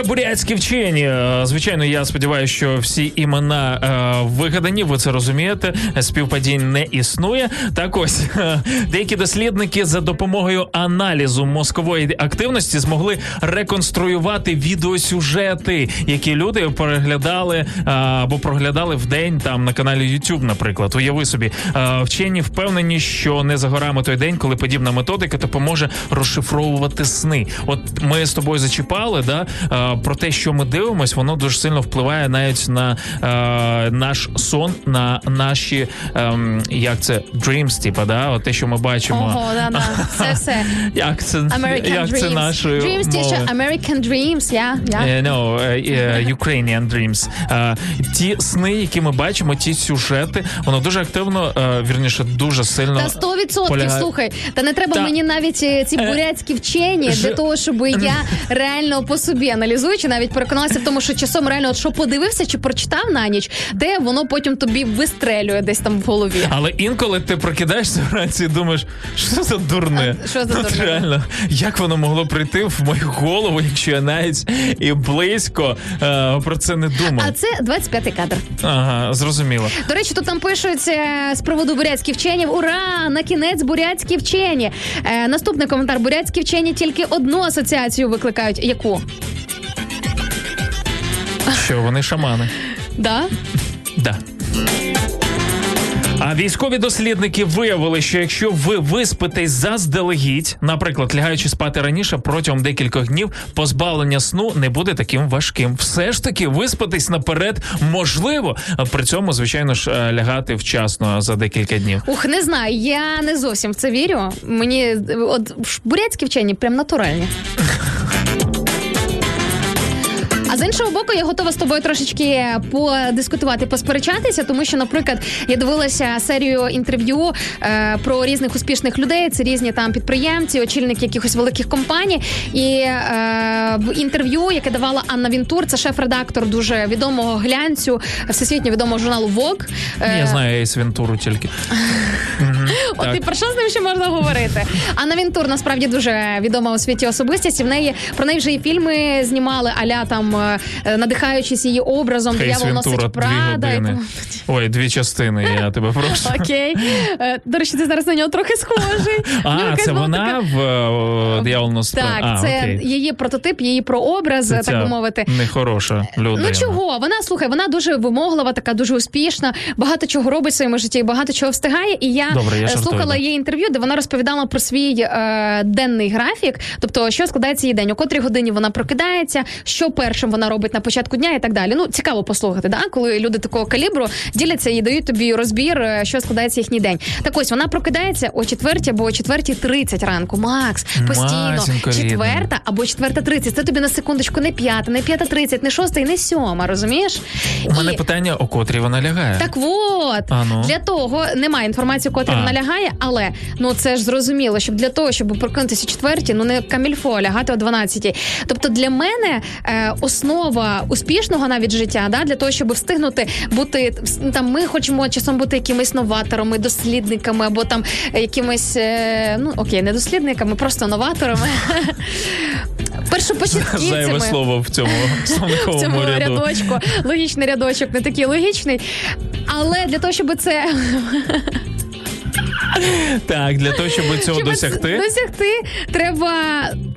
Е, Рубрика бурятські вчені. Звичайно, я сподіваюся, що всі імена е, вигадані. Ви це розумієте. Співпадінь не існує. Так ось е, деякі дослідники за допомогою аналізу мозкової активності змогли реконструювати відеосюжети, які люди переглядали е, або проглядали в день там на каналі YouTube, наприклад. Уяви собі, Е, вчені впевнені, що не за горами той день, коли подібна методика допоможе розшифровувати сни. От ми з тобою зачіпали, да е, про те, що ми дивимось, воно дуже сильно впливає навіть на е, наш сон, на наші ем, як це dreams, типа, да, от те, що ми бачимо. Ого, да, да. Все, все. Як це American як Dreams. це нашою Dreams, мовою? American Dreams, я, я. Е, no, е, е, Ukrainian Dreams. Е, Ті сни, які ми бачимо, ті сюжети, воно дуже активно, е, вірніше, дуже сильно Та сто відсотків, полягає- слухай. Та не треба Та- мені навіть е, ці бурятські вчені ж- для того, щоб я реально по собі аналізуючи, навіть переконалася в тому, що часом реально, от що подивився чи прочитав на ніч, де воно потім тобі вистрелює десь там в голові. Але інколи ти прокидаєшся вранці і думаєш, що за дурне? А, що за От дурне? реально, як воно могло прийти в мою голову, якщо я навіть і близько е, про це не думав? А це 25-й кадр. Ага, зрозуміло. До речі, тут там пишуть е, з приводу бурятських вченів. Ура! На кінець бурятські вчені. Е, наступний коментар: бурятські вчені тільки одну асоціацію викликають. Яку? Що вони шамани? Да? Да. А військові дослідники виявили, що якщо ви виспитесь заздалегідь, наприклад, лягаючи спати раніше протягом декількох днів, позбавлення сну не буде таким важким. Все ж таки, виспатись наперед можливо. При цьому, звичайно ж, е, лягати вчасно за декілька днів. Ух, не знаю, я не зовсім в це вірю. Мені е, от бурятські вчені прям натуральні. З іншого боку, я готова з тобою трошечки подискутувати, посперечатися, тому що, наприклад, я дивилася серію інтерв'ю е, про різних успішних людей. Це різні там підприємці, очільники якихось великих компаній. І е, в інтерв'ю, яке давала Анна Вінтур, це шеф-редактор дуже відомого глянцю, всесвітньо відомого журналу Vogue. Е, Я знаю Ейс Вентуру тільки. От і про що з ним ще можна говорити? Анна Вінтур насправді дуже відома у світі особистість. І в неї про неї вже і фільми знімали, аля там е, надихаючись її образом, Хейс диявол носить Прада. і тому- Ой, дві частини. Я тебе прошу. Окей. Е, До речі, ти зараз на нього трохи схожий. А, це вона в е, «Д'явол нос Так, а, це її прототип, її прообраз, так би мовити. Нехороша людина. Ну чого? Вона слухай, вона дуже вимоглива, така дуже успішна, багато чого робить в своєму житті, багато чого встигає. І я, е, слухала її інтерв'ю, де вона розповідала про свій е, денний графік, тобто що складається її день, у котрій годині вона прокидається, що першим вона робить на початку дня і так далі. Ну цікаво послухати, да? коли люди такого калібру діляться і дають тобі розбір, е, що складається їхній день. Так ось вона прокидається о четвертій або о четвертій тридцять ранку. Макс постійно четверта або четверта тридцять. Це тобі на секундочку не п'ята, не п'ята тридцять, не шоста і не сьома. Розумієш? У мене І- питання, о котрій вона лягає. так от А ну? для того немає інформації, котрі вона лягає, але ну це ж зрозуміло, щоб для того, щоб прокинутися о четвертій, ну не камільфо лягати о 12. Тобто для мене е, основа успішного навіть життя, да, для того, щоб встигнути бути ну, там. Ми хочемо часом бути якимись новаторами, дослідниками або там е, якимись е, ну окей, не дослідниками, просто новаторами. Зайве слово в цьому в цьому ряду. рядочку. Логічний рядочок, не такий логічний. Але для того, щоб це Так, для того, щоб цього щоб досягти. досягти, треба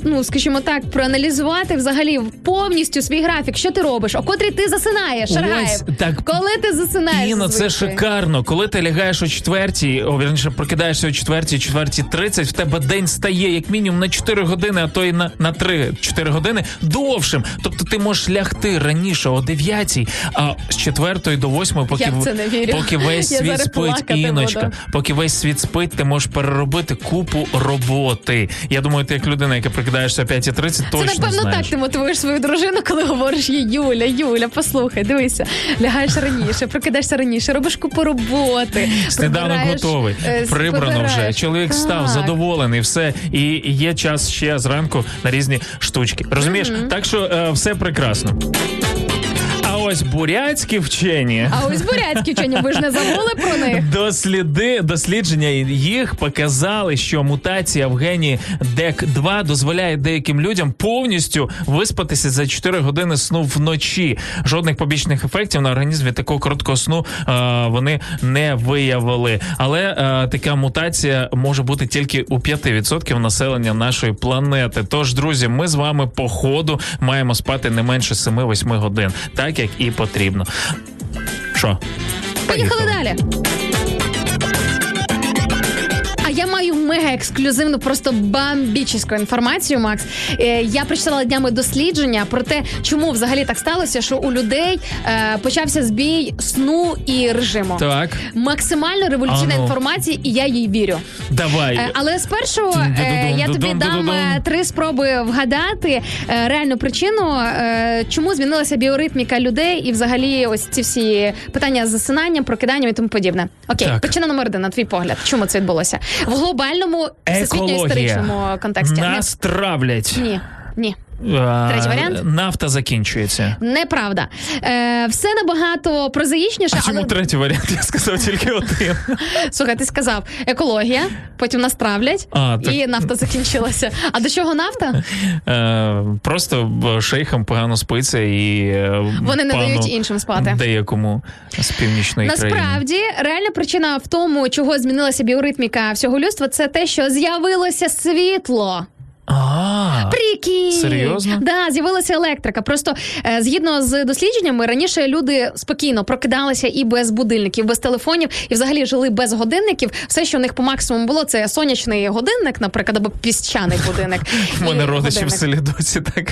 ну скажімо так, проаналізувати взагалі повністю свій графік. Що ти робиш? О котрій ти засинаєш, Шаргаєв? Ось так. Коли ти засинаєш? Іно, це шикарно. Коли ти лягаєш о четвертій, о, вірніше, прокидаєшся о четвертій, четвертій тридцять, в тебе день стає як мінімум на 4 години, а то й на, на 3-4 години довшим. Тобто ти можеш лягти раніше о 9, а з 4 до 8, поки, Я в це не вірю. поки весь Я світ спить, іночка, буду. поки весь світ спить, ти можеш переробити купу роботи. Я думаю, ти як людина, яка прокидаєшся о 5.30, Це напевно знаєш. так ти мотивуєш свою дружину, коли говориш їй Юля, Юля, послухай, дивися, лягаєш раніше, прокидаєшся раніше, робиш купу роботи. Сніданок готовий, е, прибрано вже. Чоловік став задоволений, все. І є час ще зранку на різні штучки. Розумієш? Так що е, все прекрасно. Ось бурятські вчені. А ось бурятські вчені, ви ж не забули про них? Досліди дослідження їх показали, що мутація в гені ДЕК-2 дозволяє деяким людям повністю виспатися за 4 години сну вночі. Жодних побічних ефектів на організм від такого короткого сну е, вони не виявили. Але е, така мутація може бути тільки у 5% населення нашої планети. Тож, друзі, ми з вами по ходу маємо спати не менше 7-8 годин, так як і потрібно. Що? Поїхали далі. Я маю мега ексклюзивну, просто бомбічну інформацію, Макс. Е, Я прочитала днями дослідження про те, чому взагалі так сталося, що у людей е, почався збій сну і режиму. Так. Максимально революційна А ну. інформація, і я їй вірю. Давай. Е, Але спершу я тобі дам три спроби вгадати реальну причину, чому змінилася біоритміка людей і взагалі ось ці всі питання з засинанням, прокиданням і тому подібне. Окей, Так. причина номер один, на твій погляд. Чому це відбулося? В глобальному всесвітньо-історичному контексті. Нас травлять. Ні, ні. А, Третій варіант? Нафта закінчується. Неправда. Е, все набагато прозаїчніше, А чому але третій варіант? Я сказав тільки один. слухай, ти сказав екологія, потім нас травлять, А, так- і нафта закінчилася. А до чого нафта? Е, просто шейхам погано спиться і е, Вони не дають іншим спати. Деякому з північної країни. Насправді, реальна причина в тому, чого змінилася біоритміка всього людства, це те, що з'явилося світло. А, Прикинь! Серйозно? Да, з'явилася електрика. Просто е, згідно з дослідженнями, раніше люди спокійно прокидалися і без будильників, без телефонів, і взагалі жили без годинників. Все, що у них по максимуму було, це сонячний годинник, наприклад, або піщаний будильник. в мене родичі в селі досі так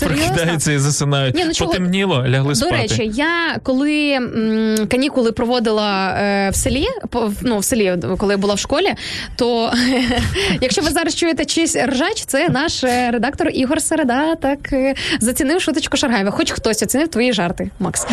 прокидаються і засинають. Ні, ну чого? Потемніло, лягли До речі, я коли м, канікули проводила е, в селі, по- в- ну в селі, коли я була в школі, то якщо ви зараз чуєте чийсь ржач, це наш е, редактор Ігор Середа так е, зацінив шуточку Шаргаєва. Хоч хтось оцінив твої жарти, Макс.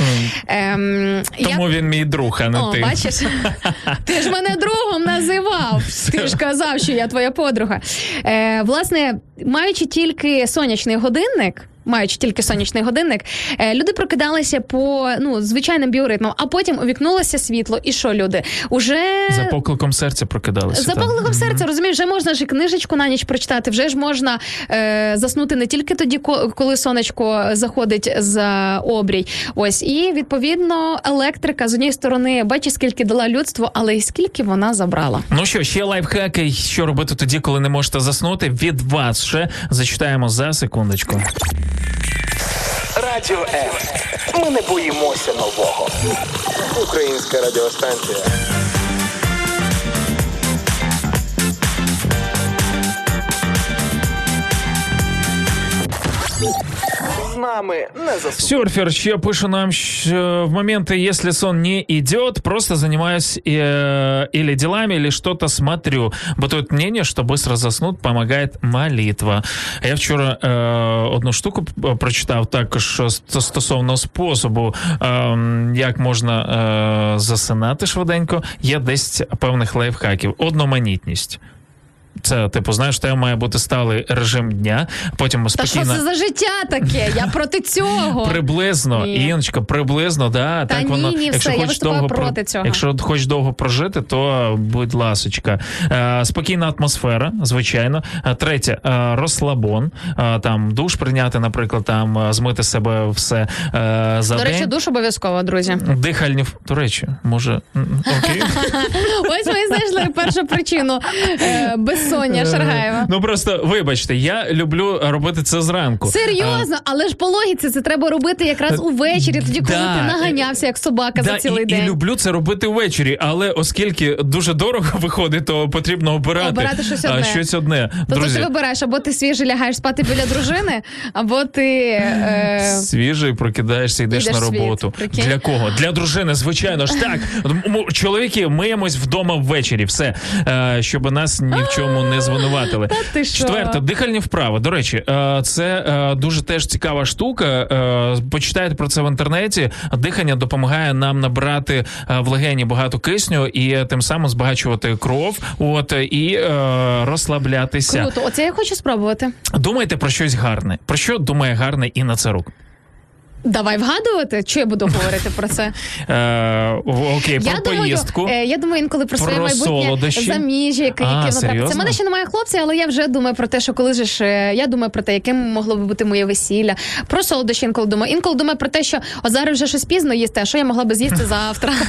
Ем, Тому він мій друг, а не О, ти. бачиш, ти ж мене другом називав. Ти ж казав, що я твоя подруга. Е, власне, маючи тільки сонячний годинник. Маючи тільки сонячний годинник, е, люди прокидалися по ну звичайним біоритмам, а потім увікнулося світло. І що люди? Уже За покликом серця прокидалися. за так. покликом серця, розумієш, вже можна ж і книжечку на ніч прочитати, вже ж можна е, заснути не тільки тоді, коли сонечко заходить за обрій. Ось і відповідно електрика з однієї сторони бачиш, скільки дала людству, але й скільки вона забрала. Ну що, ще лайфхаки, що робити тоді, коли не можете заснути. Від вас ще зачитаємо за секундочку. Радіо М. Ми не боїмося нового. Українська радіостанція. нами не засудять. Серфер ще пише нам, що в моменты, если сон не идет, просто занимаюсь э, или делами, или что-то смотрю. Бытует мнение, что быстро заснуть помогает молитва. А Я вчора е, одну штуку п- прочитав також ст- стосовно способу, е, як можна е, засинати швиденько. Є десь певних лайфхаків. Одноманітність. Це, типу, знаєш, тебе має бути сталий режим дня, потім Та що спокійно. це за життя таке? Я проти цього. Приблизно. Іночка, приблизно, да. Та так ні, воно. ні, якщо все, я хочеш довго проти цього. Якщо хочеш довго прожити, то будь ласочка. Е, спокійна атмосфера, звичайно. Е, третє, е, розслабон. Е, там душ прийняти, наприклад, там змити себе все за До день. речі, душ обов'язково, друзі. Дихальні до речі, може окей. Ось ми знайшли першу причину е, безсоння безсоння Шаргаєва. Ну просто вибачте, я люблю робити це зранку. Серйозно, але ж по логіці це треба робити якраз увечері, тоді коли ти наганявся як собака Да, за цілий і, день. і люблю це робити ввечері, але оскільки дуже дорого виходить, то потрібно обирати, Обирати щось одне. А, щось одне. Тобто ти вибираєш, або ти свіжий лягаєш спати біля дружини, або ти. Е... Свіжий, прокидаєшся, йдеш Йдеш на роботу. Для кого? Для дружини, звичайно ж так. Чоловіки, миємось вдома ввечері. Все, Е, щоб нас ні в чому не звинуватили. Ти що? Четверте, дихальні вправи. До речі, е, це е, дуже теж цікава штука. Е, Почитайте про це в інтернеті. Дихання допомагає нам набрати в легені багато кисню і тим самим збагачувати кров. От і розслаблятися. Круто, оце я хочу спробувати. Думайте про щось гарне. Про що думає гарне Інна Царук? Давай вгадувати, що я буду говорити про це. Е, окей, про поїздку. е, я думаю інколи про, своє майбутнє заміжжя, яке, воно. Це в мене ще немає хлопця, але я вже думаю про те, що коли же ж е, я думаю про те, яким могло би бути моє весілля. Про солодощі інколи думаю. Інколи думаю про те, що от зараз вже щось пізно їсти, а що я могла би з'їсти завтра.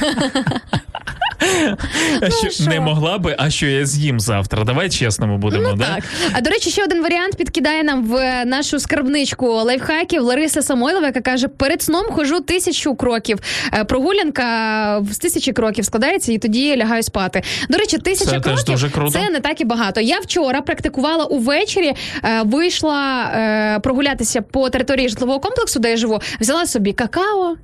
А що, ну, що? не могла би, а що я з'їм завтра. Давай чесними будемо, Ну да? так. А до речі, ще один варіант підкидає нам в нашу скарбничку лайфхаків Лариса Самойлова, яка каже: перед сном хожу тисячу кроків. Е, Прогулянка з тисячі кроків складається, і тоді лягаю спати. До речі, тисяча Це кроків дуже круто. це не так і багато. Я вчора практикувала увечері, е, вийшла е, прогулятися по території житлового комплексу, де я живу, взяла собі какао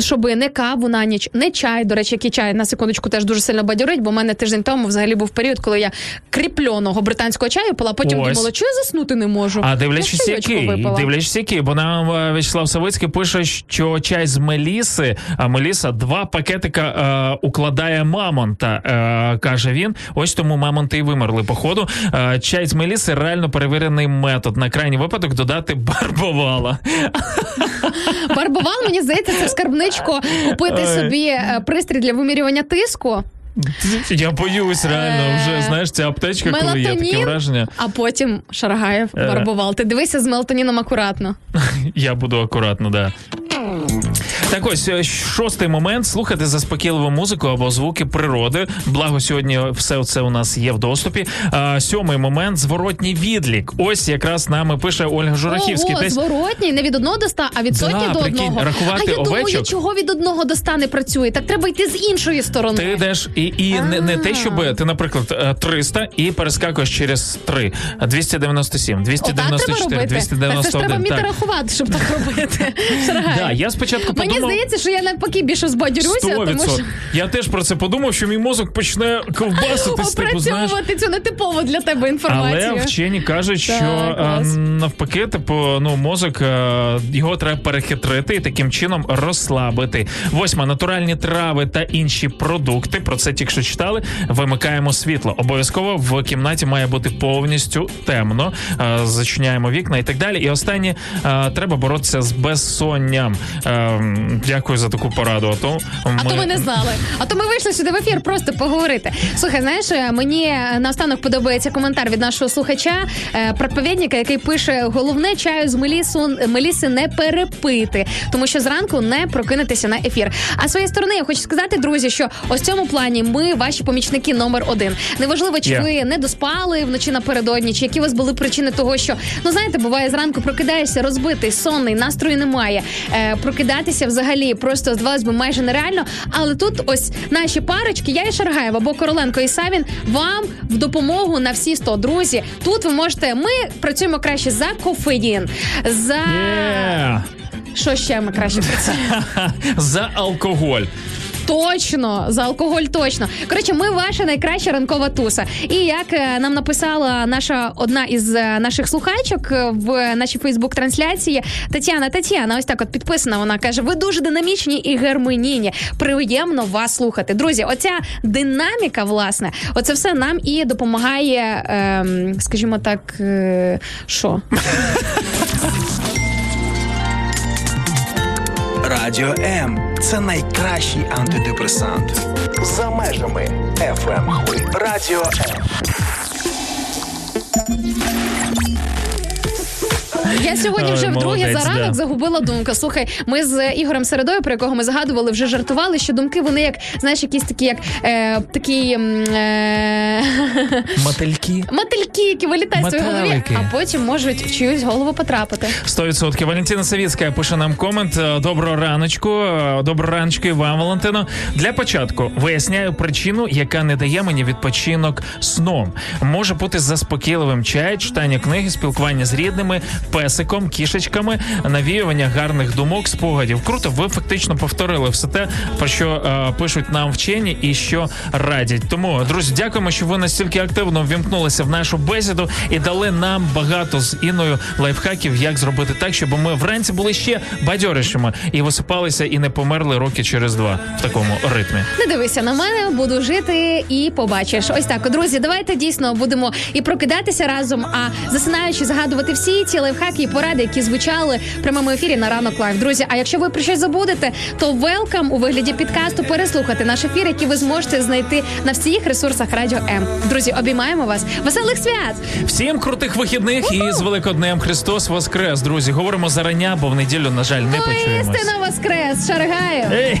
щоб не каву на ніч, не чай. До речі, який чай на секундочку теж дуже сильно бадьорить, бо в мене тиждень тому взагалі був період, коли я кріпленого британського чаю пила, потім Ось. думала, що я заснути не можу. А дивлячись який, дивлячись який, бо нам е, В'ячеслав Савицький пише, що чай з Меліси, а Меліса два пакетика е, укладає мамонта, е, каже він. Ось тому мамонти і вимерли походу. Е, чай з Меліси реально перевірений метод. На крайній випадок додати барбовала. Барбовал, мені здається, в скарбничку купити собі е, пристрій для вимірювання тиску, Я боюсь, реально, вже знаєш, ця аптечка, коли є таке враження. а потім Шаргаєв фарбував. Ти дивися з мелатоніном акуратно. Я буду акуратно, да. Так ось е, шостий момент слухати заспокійливу музику або звуки природи. Благо сьогодні все це у нас є в доступі. А, сьомий момент зворотній відлік. Ось якраз нами пише Ольга Журахівський. Ого, Десь зворотній, не від одного до ста, а від Да, сотні до прикинь, одного. рахувати а я думаю, чого від одного до ста не працює. Так треба йти з іншої сторони. Ти йдеш і, і не, не те, щоб ти, наприклад, е, 300 і перескакуєш через 3. 297, Отак треба 294, робити. Так це ж треба 291. вміти рахувати, щоб так робити. Да, я спочатку Мені здається, що я навпаки більше збадьорюся, тому що Я теж про це подумав, що мій мозок почне ковбаситись, типу, знаєш. опрацьовувати цю нетипову для тебе інформацію. Але вчені кажуть, що Так, е, навпаки, типу, ну мозок е, його треба перехитрити і таким чином розслабити. Восьма натуральні трави та інші продукти. Про це тільки що читали. Вимикаємо світло. Обов'язково в кімнаті має бути повністю темно. Е, Зачиняємо вікна і так далі. І останнє треба боротися з безсонням. Е, Дякую за таку пораду. А то А то ми не знали. А то ми вийшли сюди в ефір просто поговорити. Слухай, знаєш, е, мені наостанок подобається коментар від нашого слухача, е, проповідника, який пише: головне чаю з мелісу меліси не перепити, тому що зранку не прокинетеся на ефір. А з своєї сторони, я хочу сказати, друзі, що ось в цьому плані ми ваші помічники номер один. Неважливо, чи Є. ви не доспали вночі напередодні, чи які у вас були причини того, що ну знаєте, буває зранку прокидаєшся розбитий, сонний, настрою немає. Е, прокидатися взагалі просто здавалось би майже нереально. Але тут ось наші парочки, я і Шаргаєва, або Короленко і Савін, вам в допомогу на всі 100. Друзі, тут ви можете. Ми працюємо краще за кофеїн, за Є! що ще ми краще працюємо. за алкоголь. Точно, за алкоголь точно. Коротше, ми ваша найкраща ранкова туса. І як е, нам написала наша одна із е, наших слухачок е, в нашій Фейсбук-трансляції Тетяна Тетяна, ось так от підписана. Вона каже: ви дуже динамічні і гармонійні. Приємно вас слухати. Друзі, оця динаміка, власне, оце все нам і допомагає, ем, скажімо так, е, що? Радіо М це найкращий антидепресант. За межами FM. Радіо М. Я сьогодні вже вдруге за ранок да. загубила думку. Слухай, ми з Ігорем Середою, про якого ми згадували, вже жартували, що думки вони як знаєш, якісь такі, як е, такі е, Мотильки. мотильки, які вилітають в своїй голові, а потім можуть в чиюсь голову потрапити. 100%. Валентина Савіцька пише нам комент. Е, Доброго раночку. Е, Доброго раночку і вам, Валентино. Для початку виясняю причину, яка не дає мені відпочинок сном. Може бути заспокійливим чай, читання книги, спілкування з рідними, песиком, кішечками, навіювання гарних думок, спогадів. Круто, ви фактично повторили все те, про що е, пишуть нам вчені і що радять. Тому, друзі, дякуємо, що ви настільки активно ввімкнулися в нашу бесіду і дали нам багато з іною лайфхаків, як зробити так, щоб ми вранці були ще бадьорішими і висипалися і не померли роки через два в такому ритмі. Не дивися на мене, буду жити і побачиш. Ось так, друзі, давайте дійсно будемо і прокидатися разом, а засинаючи згадувати всі ці лайфхаки і поради, які звучали в прямому ефірі на ранок live. Друзі, а якщо ви про щось забудете, то велкам у вигляді підкасту переслухати наш ефір, який ви зможете знайти на всіх ресурсах Радіо М. Друзі, обіймаємо вас. Веселих свят! Всім крутих вихідних і з Великоднем Христос Воскрес, друзі. Говоримо зарання, бо в неділю, на жаль, не почуємось. Істина воскрес! Шаргаю! Ей!